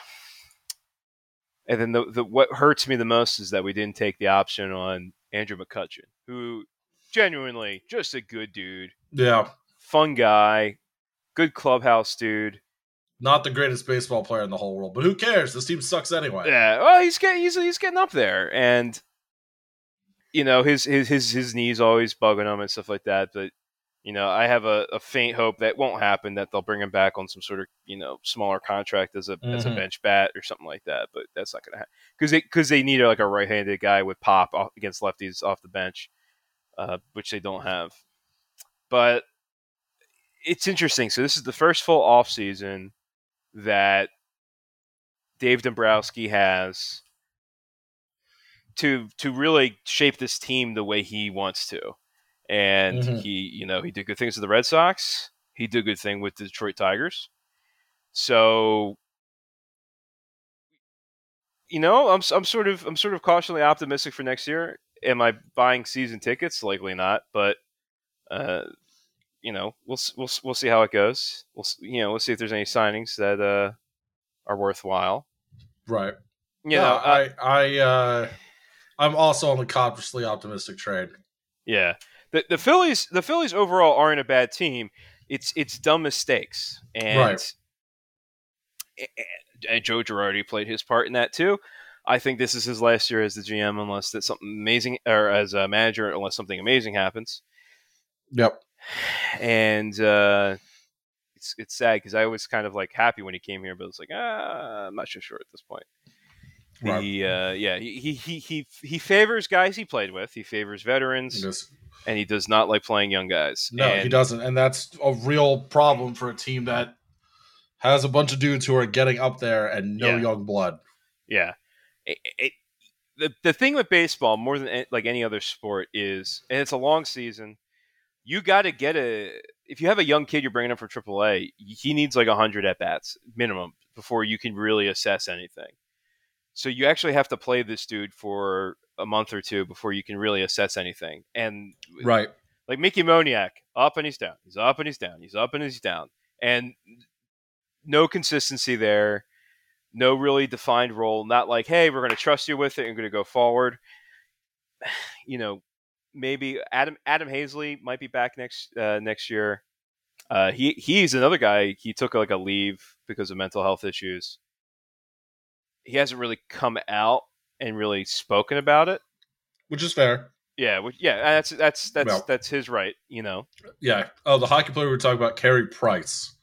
and then the, the what hurts me the most is that we didn't take the option on Andrew McCutchen, who genuinely just a good dude, yeah. fun guy, good clubhouse dude. Not the greatest baseball player in the whole world, but who cares? This team sucks anyway. Yeah, well, he's getting he's, he's getting up there, and you know his his his his knees always bugging him and stuff like that. But you know, I have a, a faint hope that won't happen. That they'll bring him back on some sort of you know smaller contract as a as a Mhm. bench bat or something like that. But that's not going to happen because they because they need like a right handed guy with pop off, against lefties off the bench, uh, which they don't have. But it's interesting. So this is the first full off season that Dave Dombrowski has to to really shape this team the way he wants to. And Mhm. he, you know, he did good things with the Red Sox. He did a good thing with the Detroit Tigers. So, you know, I'm I'm sort of I'm sort of cautiously optimistic for next year. Am I buying season tickets? Likely not, but uh, you know, we'll we'll we'll see how it goes. We'll you know, we'll see if there's any signings that uh, are worthwhile. Right. You yeah, know, uh, I I uh I'm also on the cautiously optimistic trade. yeah. The the Phillies the Phillies overall aren't a bad team. It's it's dumb mistakes and. Right. and- Joe Girardi played his part in that too. I think this is his last year as the GM, unless that something amazing, or as a manager, unless something amazing happens. Yep. and uh, it's it's sad because I was kind of like happy when he came here, but it's like ah, I'm not so sure at this point. Right. Uh, yeah, he, he he he favors guys he played with. He favors veterans, and he does not like playing young guys. no, and, he doesn't, and that's a real problem for a team that has a bunch of dudes who are getting up there and no Yeah. young blood. Yeah, It- it- the the thing with baseball more than like any other sport is, and it's a long season. You got to get a. If you have a young kid you're bringing up for AAA, he needs like hundred at bats minimum before you can really assess anything. So you actually have to play this dude for a month or two before you can really assess anything. And Right. like Mickey Moniak, up and he's down. He's up and he's down. He's up and he's down. And no consistency there. No really defined role. Not like, hey, we're going to trust you with it and going to go forward. You know, maybe Adam Adam Haseley might be back next uh, next year. Uh, he he's another guy. He took like a leave because of mental health issues. He hasn't really come out and really spoken about it. Which is fair. Yeah, which, yeah, that's that's that's Well- that's his right. You know, Yeah. Oh, the hockey player we were talking about, Carey Price.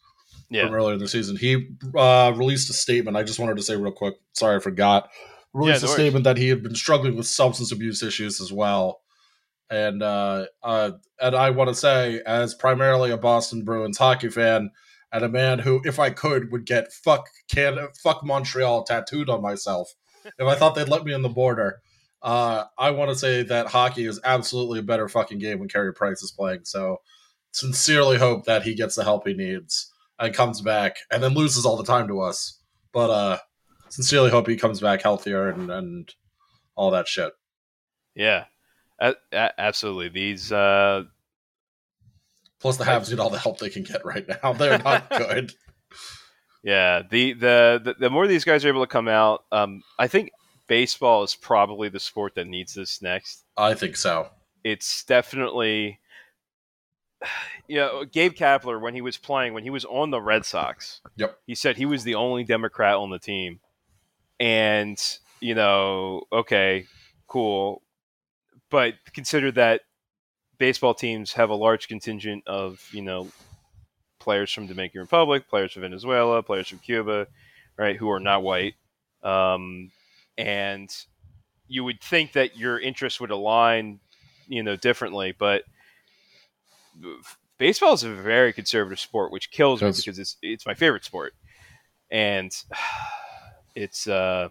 Yeah. from earlier in the season. He uh, released a statement. I just wanted to say real quick. Sorry, I forgot. Released no a statement that he had been struggling with substance abuse issues as well. And uh, uh, and I want to say, as primarily a Boston Bruins hockey fan and a man who, if I could, would get fuck Canada, fuck Montreal tattooed on myself if I thought they'd let me in the border. Uh, I want to say that hockey is absolutely a better fucking game when Carey Price is playing. So, sincerely hope that he gets the help he needs and comes back, and then loses all the time to us. But uh, sincerely hope he comes back healthier and and all that shit. Yeah, a- a- absolutely. These uh, Plus, the Habs need all the help they can get right now. They're not good. Yeah, the, the the the more these guys are able to come out, um, I think baseball is probably the sport that needs this next. I think so. It's definitely, you know, Gabe Kapler when he was playing when he was on the Red Sox. Yep. He said he was the only Democrat on the team, and you know, okay, cool, but consider that baseball teams have a large contingent of you know players from Dominican Republic, players from Venezuela, players from Cuba, right, who are not white. Um, and you would think that your interests would align, you know, differently, but baseball is a very conservative sport, which kills me because it's it's my favorite sport, and it's uh,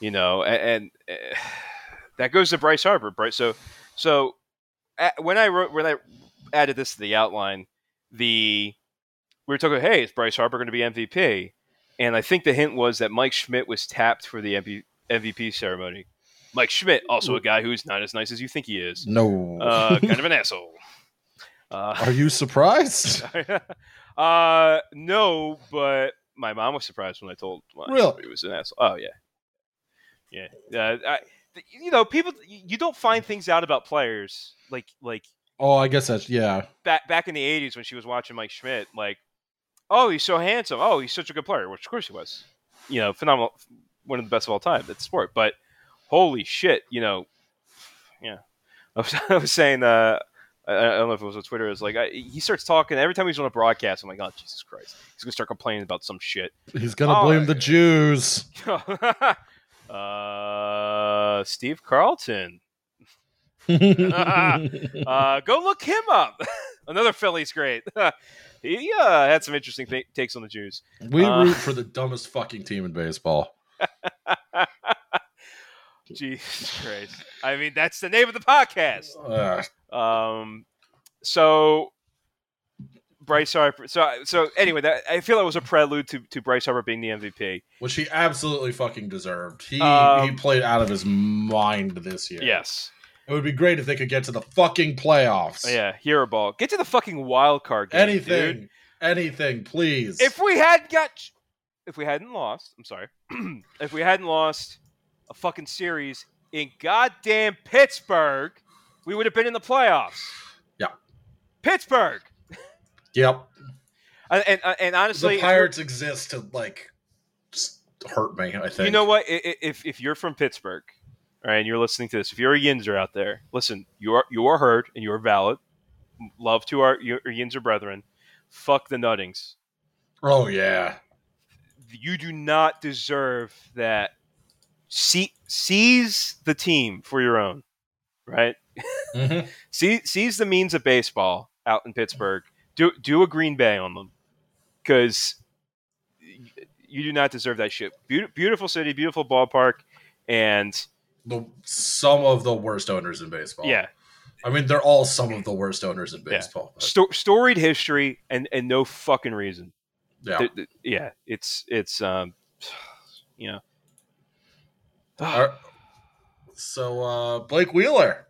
you know, a- and, uh, that goes to Bryce Harper, Bryce. So so when I wrote when I added this to the outline, the we were talking, hey, is Bryce Harper going to be MVP? And I think the hint was that Mike Schmidt was tapped for the MP, MVP ceremony. Mike Schmidt, also a guy who's not as nice as you think he is, No. uh, kind of an asshole. Uh, Are you surprised? uh, no, but my mom was surprised when I told my Really? he was an asshole. Oh yeah, yeah. Uh, I, you know, people you don't find things out about players like like oh, I guess that's yeah. back back in the '80s when she was watching Mike Schmidt. Like, oh, he's so handsome. Oh, he's such a good player. Which of course he was. You know, phenomenal, one of the best of all time. That's sport. But holy shit, you know, yeah. I was, I was saying, uh, I, I don't know if it was on Twitter. It's like I, he starts talking every time he's on a broadcast. I'm like, oh Jesus Christ, he's gonna start complaining about some shit. He's gonna Oh, blame the Jews. uh, Steve Carlton. Uh, go look him up. Another Phillies great. he uh, had some interesting th- takes on the Jews. we Uh, root for the dumbest fucking team in baseball. Jesus Christ. I mean, that's the name of the podcast. Um, so Bryce Harper. So so anyway, that I feel that was a prelude to, to Bryce Harper being the MVP. which he absolutely fucking deserved. He Um, he played out of his mind this year. Yes. it would be great if they could get to the fucking playoffs. Yeah. Hero ball. Get to the fucking wild card game. anything, dude. anything, please. If we had got, if we hadn't lost, I'm sorry, if we hadn't lost a fucking series in goddamn Pittsburgh, we would have been in the playoffs. Yeah. Pittsburgh. Yep, And and, and honestly, the Pirates exist to like hurt me. I think you know what? If if you're from Pittsburgh, right, and you're listening to this, if you're a Yinzer out there, listen, you are you are heard and you are valid. Love to our your Yinzer brethren. Fuck the Nuttings. Oh yeah, you do not deserve that. See, seize the team for your own, right? Mhm. See, seize the means of baseball out in Pittsburgh. Do do a Green Bay on them, because you do not deserve that shit. Beaut- beautiful city, beautiful ballpark, and the some of the worst owners in baseball. yeah, I mean they're all some of the worst owners in baseball. but- sto- storied history and and no fucking reason. yeah, Th- th- yeah, it's it's um, you know. Right. So uh Blake Wheeler,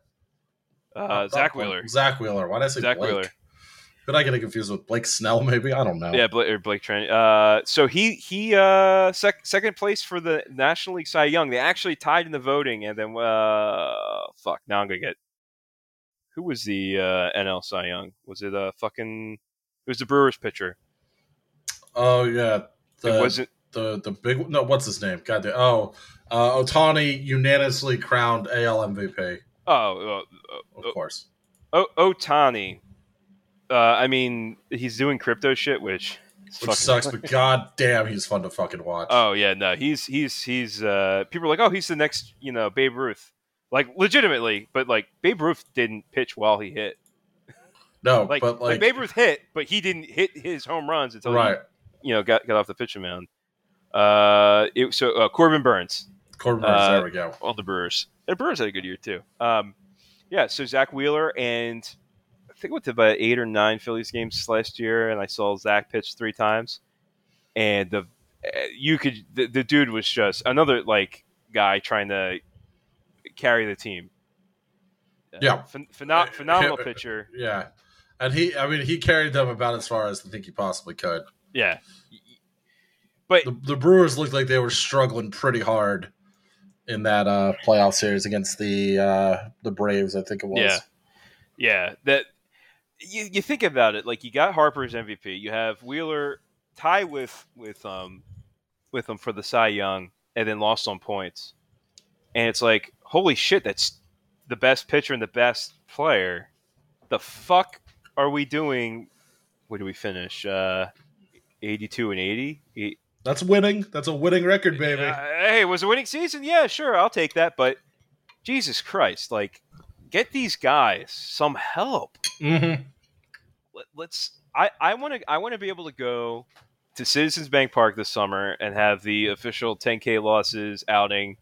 Uh, Zach Wheeler. Zach Wheeler. Why did I say Zach Blake? Wheeler. Could I get it confused with Blake Snell? Maybe I don't know. Yeah, Blake, or Blake Trent. Uh, so he he uh sec- second place for the National League Cy Young. They actually tied in the voting, and then uh fuck. Now I'm gonna get who was the uh, NL Cy Young? Was it uh fucking? It was the Brewers pitcher. Oh yeah. The, it wasn't. the the big no. What's his name? God damn. Oh, uh, Ohtani unanimously crowned AL MVP. Oh, uh, Of course. uh, o- Ohtani. Uh, I mean, he's doing crypto shit, which Which sucks, but god damn, he's fun to fucking watch. Oh yeah, no, he's he's he's. Uh, people are like, oh, he's the next, you know, Babe Ruth, like legitimately, but like Babe Ruth didn't pitch while he hit. no, Like, but like, like, Babe Ruth hit, but he didn't hit his home runs until right. he, you know, got got off the pitching mound. Uh, it, so uh, Corbin Burnes, Corbin Burnes, Uh, there we go. all the Brewers. And Brewers had a good year too. Um, yeah, so Zach Wheeler and think I went to about eight or nine Phillies games last year, and I saw Zach pitch three times, and the uh, you could the, the dude was just another like guy trying to carry the team. Uh, Yeah. phen- phenomenal pitcher. Yeah. And he, I mean, he carried them about as far as I think he possibly could. Yeah, but The, the Brewers looked like they were struggling pretty hard in that uh, playoff series against the uh, the Braves. I think it was. Yeah. Yeah, that you, you think about it, like you got Harper's MVP, you have Wheeler tie with with um with him for the Cy Young, and then lost on points, and it's like holy shit, that's the best pitcher and the best player. The fuck are we doing? Where do we finish? Uh, eighty-two and eighty. Eight- That's winning. That's a winning record, baby. uh, hey, it was a winning season. Yeah, sure, I'll take that. But Jesus Christ, like, get these guys some help. mm-hmm. Let, let's I I want to I want to be able to go to Citizens Bank Park this summer and have the official 10k losses outing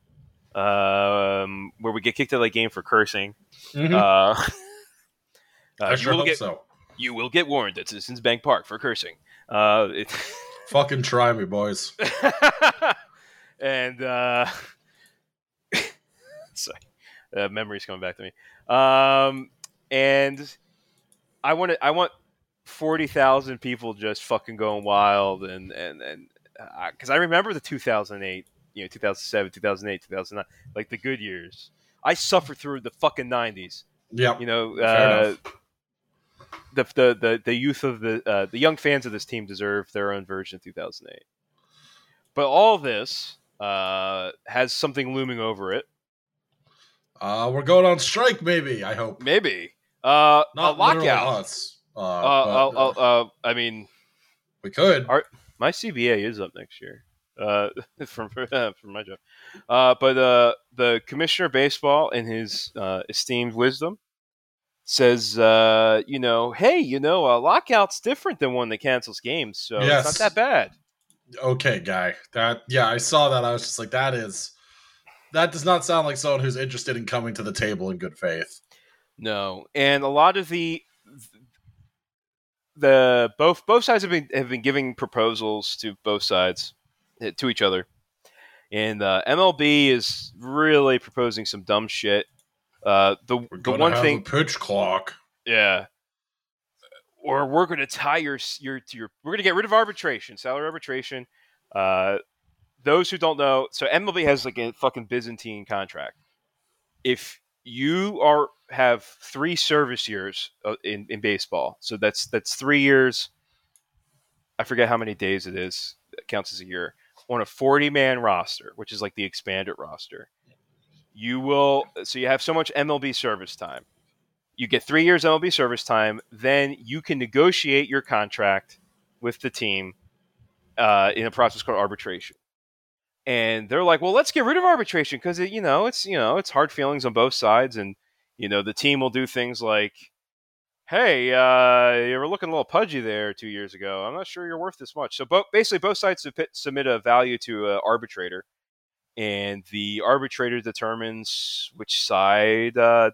um, where we get kicked out of the game for cursing. Mhm. Uh, I uh, sure you will hope get so. you will get warned at Citizens Bank Park for cursing. Uh, it, Fucking try me, boys. and uh, sorry, uh, memories coming back to me. Um, and I want to, I want forty thousand people just fucking going wild, and and and because I remember the two thousand eight, you know, two thousand seven, two thousand eight, two thousand nine, like the good years. I suffered through the fucking nineties. Yeah, You know, uh, the, the the the youth of the uh, the young fans of this team deserve their own version of 2008. But all this uh, has something looming over it. Uh, we're going on strike, maybe. I hope. Maybe uh, Not a lockout. us. Uh, Uh, but, uh, I mean, we could. Are- my CBA is up next year. Uh, from from my job, uh, but uh, the commissioner of baseball, in his uh, esteemed wisdom, says, uh, you know, hey, you know, a lockout's different than one that cancels games, so Yes. it's not that bad. okay, guy. That yeah, I saw that. I was just like, that is. That does not sound like someone who's interested in coming to the table in good faith. No, and a lot of the the both both sides have been have been giving proposals to both sides eh, to each other, and uh, MLB is really proposing some dumb shit. Uh, the We're the one have thing, a pitch clock. yeah, or we're going to tie your your your we're going to get rid of arbitration, salary arbitration. Uh, those who don't know, so MLB has like a fucking Byzantine contract. If you are have three service years uh, in in baseball, so that's that's three years. I forget how many days it is. That counts as a year on a forty man roster, which is like the expanded roster. You will so you have so much MLB service time you get three years MLB service time, then you can negotiate your contract with the team uh, in a process called arbitration. And they're like, well, let's get rid of arbitration because you know it's you know it's hard feelings on both sides, and you know the team will do things like, hey, uh, you were looking a little pudgy there two years ago. I'm not sure you're worth this much. So bo- basically, both sides submit- a value to an arbitrator, and the arbitrator determines which side uh,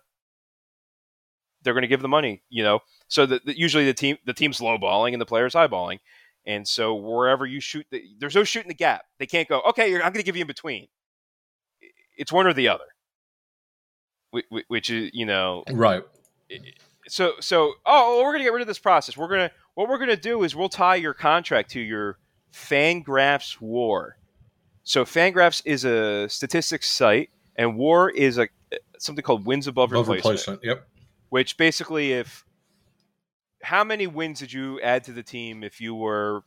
they're going to give the money, you know. So that usually the team the team's lowballing and the player's highballing, and so wherever you shoot, the, there's no shooting the gap. They can't go, okay, you're, I'm going to give you in between. It's one or the other, Wh- wh- which is you know. Right. So so oh, we're going to get rid of this process. We're gonna what we're going to do is we'll tie your contract to your Fangraphs WAR. So Fangraphs is a statistics site, and WAR is a eh, something called wins above, Above replacement replacement. Yep. which basically if how many wins did you add to the team if you were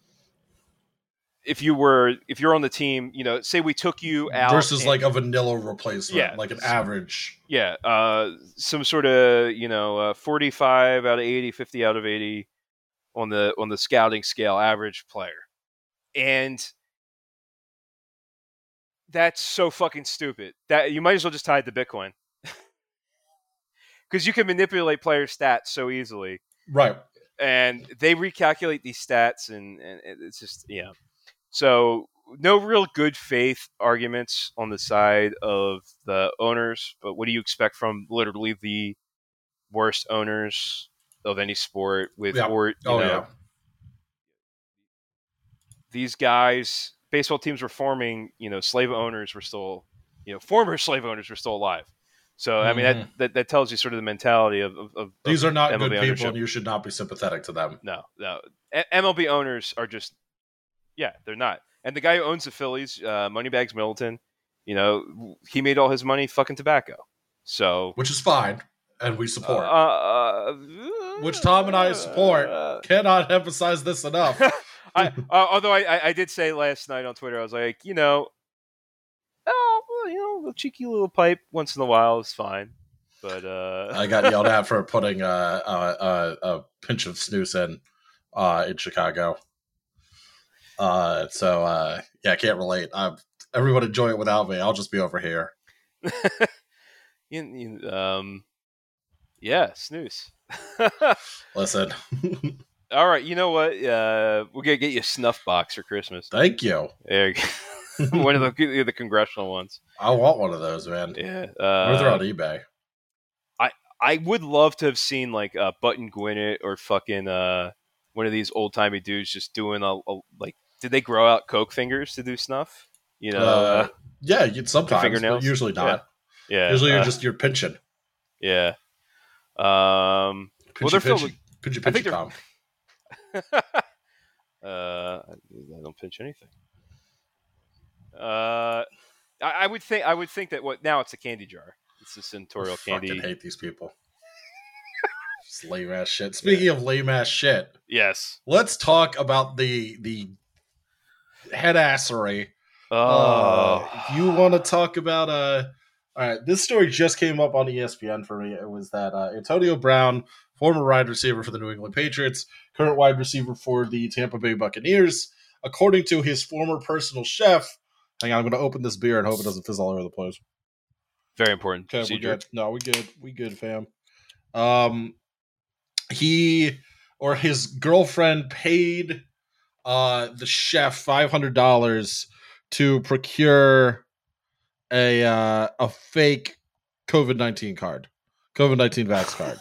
if you were if you're on the team you know say we took you out Versus and- like a vanilla replacement, Yeah. like an average. yeah uh some sort of you know uh, 45 out of 80 50 out of 80 on the on the scouting scale, average player, and that's so fucking stupid. That you might as well just tie it to Bitcoin because you can manipulate player stats so easily, Right. And they recalculate these stats, and, and it's just yeah. So no real good faith arguments on the side of the owners, but what do you expect from literally the worst owners of any sport with Yeah. or you Oh know, yeah. these guys baseball teams were forming you know slave owners were still you know former slave owners were still alive so i mean that, that that tells you sort of the mentality of, of, of Mm-hmm. These are not MLB good people, ownership. and you should not be sympathetic to them. no no A- mlb owners are just yeah they're not and the guy who owns the phillies uh, moneybags middleton you know he made all his money fucking tobacco so Which is fine, and we support. uh, uh, which Tom and I support. uh, Cannot emphasize this enough. I, uh, although I, I, I did say last night on Twitter, I was like, you know, well, you know, a cheeky little pipe once in a while is fine, but uh, I got yelled at for putting uh, uh, uh, a pinch of snus in uh, in Chicago. Uh, so uh, yeah, I can't relate. i everyone enjoy it without me. I'll just be over here. you, you, um, yeah, snus. Listen, All right, you know what? Uh, we're gonna get you a snuff box for Christmas. thank you. There, you go. one of the the congressional ones. I want one of those, man. Yeah, or they're uh, on eBay. I I would love to have seen like uh, Button Gwinnett or fucking uh, one of these old timey dudes just doing a, a like. Did they grow out coke fingers to do snuff? You know, Uh, uh, yeah, you sometimes, fingernails? usually not. yeah. Usually, you're uh, just you're pinching. yeah. Um. Well, they're filled pinchy, pinchy, I think they're- Tom. uh, I don't pinch anything. Uh, I, I would think I would think that what now it's a candy jar. It's a I Centurial fucking candy. hate these people. Just lame ass shit. Speaking of lame ass shit, Yes. let's talk about the the head assery. Oh. Uh, you want to talk about uh all right, this story just came up on ESPN for me. It was that uh, Antonio Brown, former wide receiver for the New England Patriots, current wide receiver for the Tampa Bay Buccaneers, according to his former personal chef. Hang on, I'm going to open this beer and hope it doesn't fizz all over the place. Very important Okay, we good. No, we good. We good, fam. Um, he or his girlfriend paid uh the chef five hundred dollars to procure a uh a fake COVID nineteen card, COVID nineteen vax card.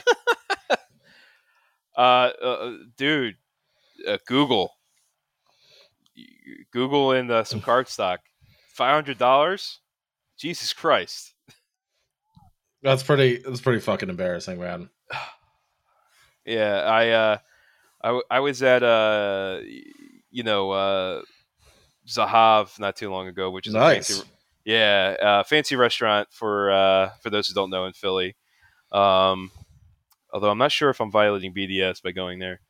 Uh, uh dude, uh, Google, Google and uh, some card stock, five hundred dollars. Jesus Christ! that's pretty. That's pretty fucking embarrassing, man. Yeah, I uh, I was at uh, you know, uh, Zahav not too long ago, which is a Nice. fancy, yeah, uh, fancy restaurant for uh, for those who don't know in Philly. Um, although I'm not sure if I'm violating BDS by going there,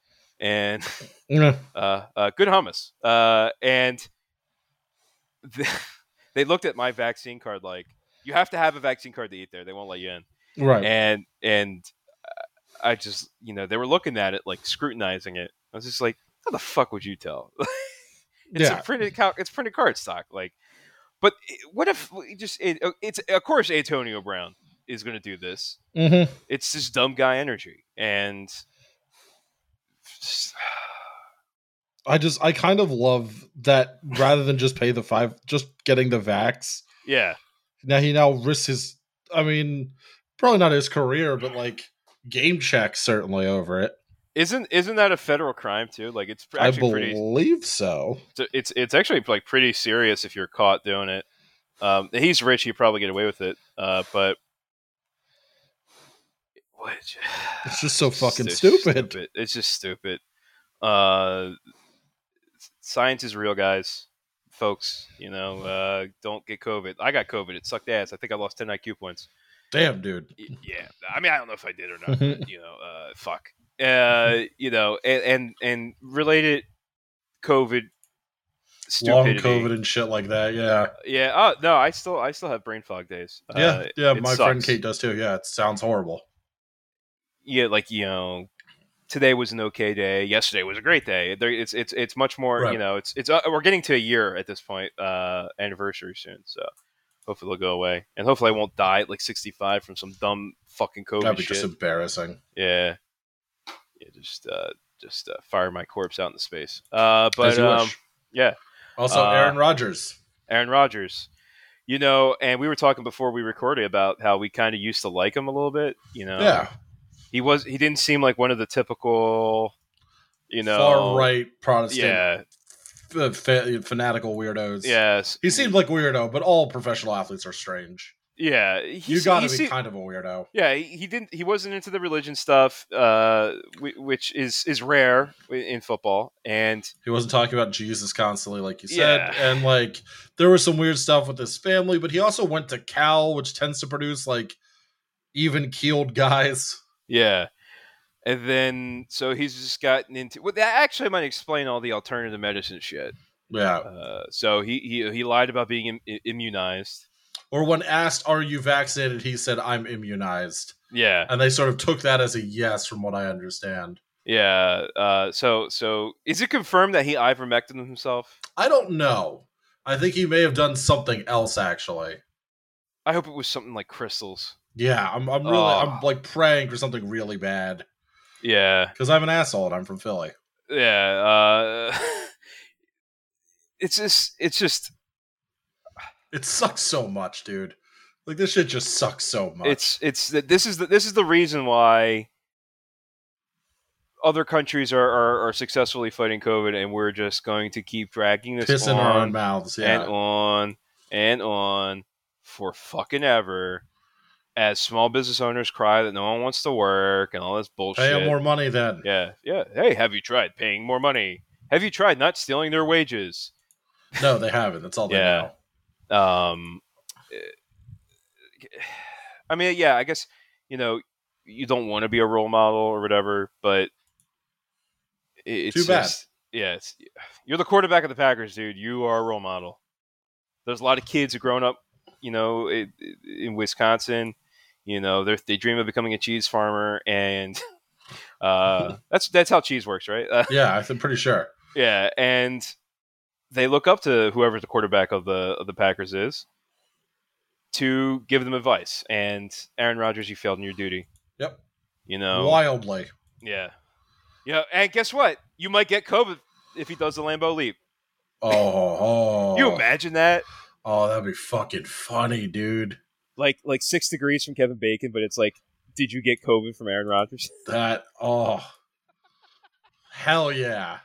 and Yeah. uh, uh, good hummus. Uh, and th- they looked at my vaccine card like you have to have a vaccine card to eat there. They won't let you in. Right. And and uh, I just you know they were looking at it like scrutinizing it. I was just like, how the fuck would you tell? it's Yeah. a printed it's printed card stock. Like, but what if just it, uh, it's of course Antonio Brown is going to do this. mm-hmm. It's just dumb guy energy and. I just I kind of love that rather than just pay the five, just getting the vax. Yeah, Now he now risks his. I mean, probably not his career, but like game check certainly over it. Isn't isn't that a federal crime too? Like it's I actually pretty. believe so. It's it's actually like pretty serious if you're caught doing it. Um, he's rich; he probably get away with it. Uh, but what? It's just so fucking It's stupid. It's just stupid. Uh, science is real, guys, folks. You know, uh, don't get COVID. I got COVID. It sucked ass. I think I lost ten IQ points. Damn, dude. Yeah i mean i don't know if i did or not but, you know uh fuck uh you know and and, and related covid Long COVID and shit like that. Yeah, yeah oh no i still i still have brain fog days yeah, Uh, yeah. My friend. Kate does too. Yeah, it sounds horrible. yeah like you know today was an okay day. Yesterday was a great day. There, it's it's it's much more. Right. You know, it's it's uh, we're getting to a year at this point, uh, anniversary soon. So hopefully they'll go away, and hopefully I won't die at like 65 from some dumb fucking COVID That'd be shit. just embarrassing. Yeah, yeah, just uh, just uh, fire my corpse out into space. Uh, but um, yeah, Also, uh, Aaron Rodgers. Aaron Rodgers. You know, and we were talking before we recorded about how we kind of used to like him a little bit. You know, yeah, he was he didn't seem like one of the typical, you know, far right Protestant, Yeah, f- fa- fanatical weirdos. yes, he seemed like weirdo, but all professional athletes are strange. yeah. You got to be kind of a weirdo. Yeah, he, he didn't. He wasn't into the religion stuff, uh, which is is rare in football. And He wasn't talking about Jesus constantly, like you said, Yeah. and like there was some weird stuff with his family. But he also went to Cal, which tends to produce like even keeled guys. Yeah, and then so he's just gotten into. Well, that actually might explain all the alternative medicine shit. Yeah. Uh, so he, he he lied about being Im- immunized. Or when asked, "Are you vaccinated?" he said, "I'm immunized," Yeah, and they sort of took that as a yes, from what I understand. yeah. Uh, so so is it confirmed that he ivermectin himself? I don't know. I think he may have done something else actually. I hope it was something like crystals. Yeah, I'm. I'm really. Oh. I'm like praying for something really bad Yeah, because I'm an asshole and I'm from Philly. yeah. Uh, it's just it's just It sucks so much, dude. Like this shit just sucks so much. it's it's this is the this is the reason why other countries are, are, are successfully fighting COVID, and we're just going to keep dragging this piss in on our own mouths. Yeah. and on and on for fucking ever. As small business owners cry that no one wants to work and all this bullshit. Pay them more money then. Yeah, yeah. Hey, have you tried paying more money? Have you tried not stealing their wages? No, they haven't. That's all they Yeah. know. Um, eh, I mean, yeah, I guess you know you don't want to be a role model or whatever, but it's Too bad. just- yeah, it's, you're the quarterback of the Packers, dude. You are a role model. There's a lot of kids who grown up, you know, in Wisconsin. You know, they they dream of becoming a cheese farmer, and uh, that's that's how cheese works, right? Uh, Yeah, I'm pretty sure. yeah, and they look up to whoever the quarterback of the of the Packers is to give them advice. And Aaron Rodgers, you failed in your duty. Yep. You know. Wildly. Yeah. Yeah, and guess what? You might get COVID if he does the Lambeau leap. Oh, oh. You imagine that? Oh, that'd be fucking funny, dude. Like like six degrees from Kevin Bacon, but it's like, did you get COVID from Aaron Rodgers? That oh, hell yeah.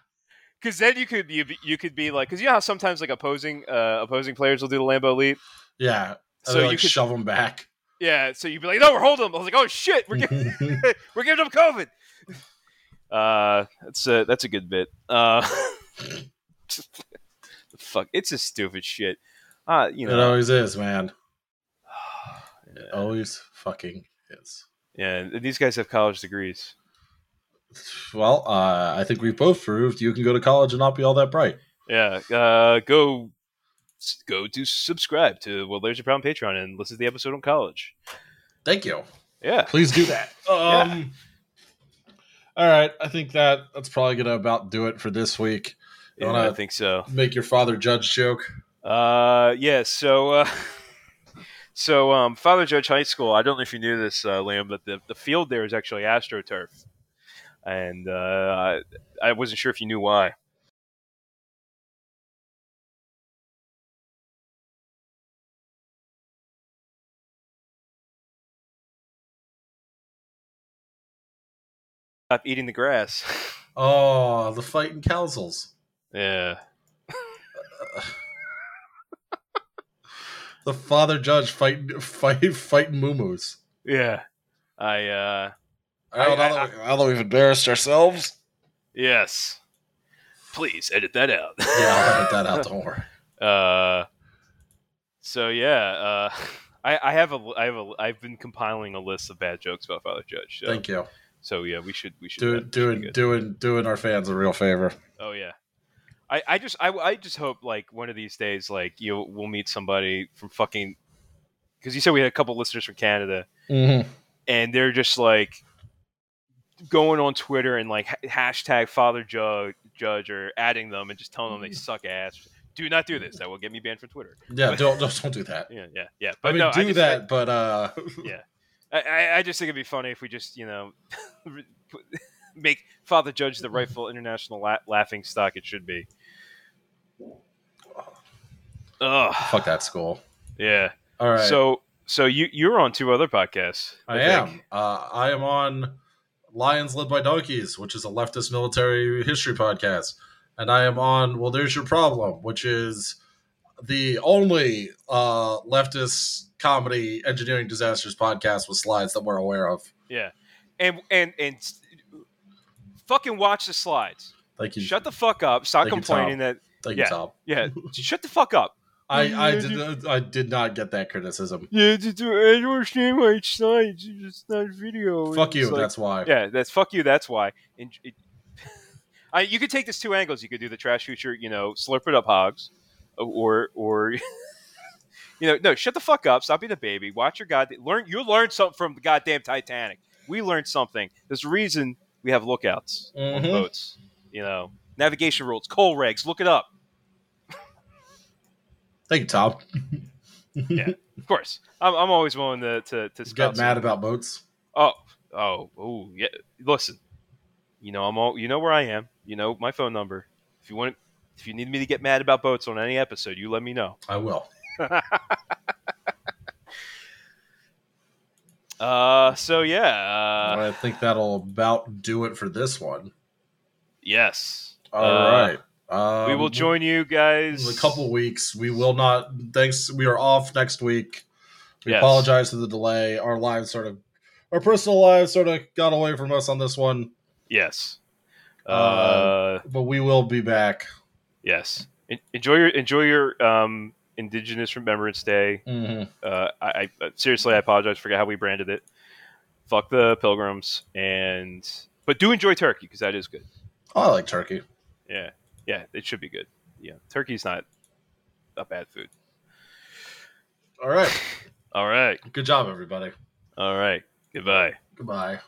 Because then you could be you could be like, because you know how sometimes like opposing uh, opposing players will do the Lambeau leap. Yeah. So So you could- shove them back. Yeah, so you'd be like, no, we're holding them. I was like, oh shit, we're giving, we're giving him COVID. Uh, that's a that's a good bit. Uh, fuck, it's a stupid shit. Uh, you know, it always is, man. It always fucking is. yeah. and These guys have college degrees. Well, uh, I think we've both proved you can go to college and not be all that bright. Yeah, uh, go go to subscribe to Well, There's Your Problem Patreon and listen to the episode on college. Thank you. Yeah, Please do that. Um, All right, I think that that's probably gonna about do it for this week. You yeah I think so. Make your father judge joke. Uh, yeah. So, uh, so um, Father Judge High School. I don't know if you knew this, uh, Liam, but the the field there is actually AstroTurf, and uh, I, I wasn't sure if you knew why. Stop eating the grass. Oh, the fighting councils. yeah. The father judge fighting fight fighting moo Yeah. I uh I- now, that we, now that we've embarrassed ourselves, yes. Please edit that out. yeah, I'll edit that out. Don't worry. Uh, so yeah, uh, I, I have a, I have a, I've been compiling a list of bad jokes about Father Judge. So, Thank you. so yeah, we should, we should Do, doing doing doing our fans a real favor. Oh yeah, I, I just, I, I just hope like one of these days, like you, we'll meet somebody from fucking, because you said we had a couple listeners from Canada, Mm-hmm. and they're just like going on Twitter and like hashtag Father Judge, Judge or adding them and just telling them they suck ass. Do not do this. That will get me banned from Twitter. Yeah, don't don't, don't do that. Yeah, yeah, yeah. I But mean, no, do just- that, but uh, yeah. I, I, I just think it'd be funny if we just, you know, make Father Judge the rightful international la- laughing stock it should be. Ugh. fuck that school. Yeah. All right. So, so you you're on two other podcasts. I, think. am. Uh, I am on Lions Led by Donkeys, which is a leftist military history podcast, and I am on Well, There's Your Problem, which is the only uh, leftist comedy engineering disasters podcast with slides that we're aware of. Yeah. And and and fucking watch the slides. Thank you. Shut the fuck up. Stop Thank complaining Tom. that. Thank yeah. you, Tom. Yeah. Shut the fuck up. I, I did I did not get that criticism. Yeah, I don't understand why it's slides. It's just not video. Fuck you. that's why. Yeah, that's fuck you. That's why. And it, I, you could take this two angles. You could do the TrashFuture, you know, slurp it up, hogs, or or you know, no, shut the fuck up. Stop being a baby. Watch your god. Learn. You learned something from the goddamn Titanic. We learned something. There's a reason we have lookouts on Mhm. boats. You know, navigation rules, COLREGs. Look it up. Thank you, Tom. Yeah, of course. I'm, I'm always willing to to, to Get mad about boats. Oh, oh, oh, yeah. Listen, you know I'm all. You know where I am. You know my phone number. If you want, if you need me to get mad about boats on any episode, you let me know. I will. Uh, so yeah, uh, I think that'll about do it for this one. yes. All Uh, right. Um, we will join you guys in a couple weeks. We will not. Thanks. We are off next week. We Yes. apologize for the delay. Our lives sort of, our personal lives sort of got away from us on this one, Yes. Uh, Uh, but we will be back. yes. Enjoy your enjoy your um Indigenous Remembrance Day. Mhm. Uh, I, I seriously, I apologize. Forget how we branded it. Fuck the pilgrims, and but do enjoy turkey because that is good. Oh, I like turkey. Yeah, yeah, it should be good. Yeah, turkey's not a bad food. All right. All right, Good job, everybody. all right. Goodbye. Goodbye.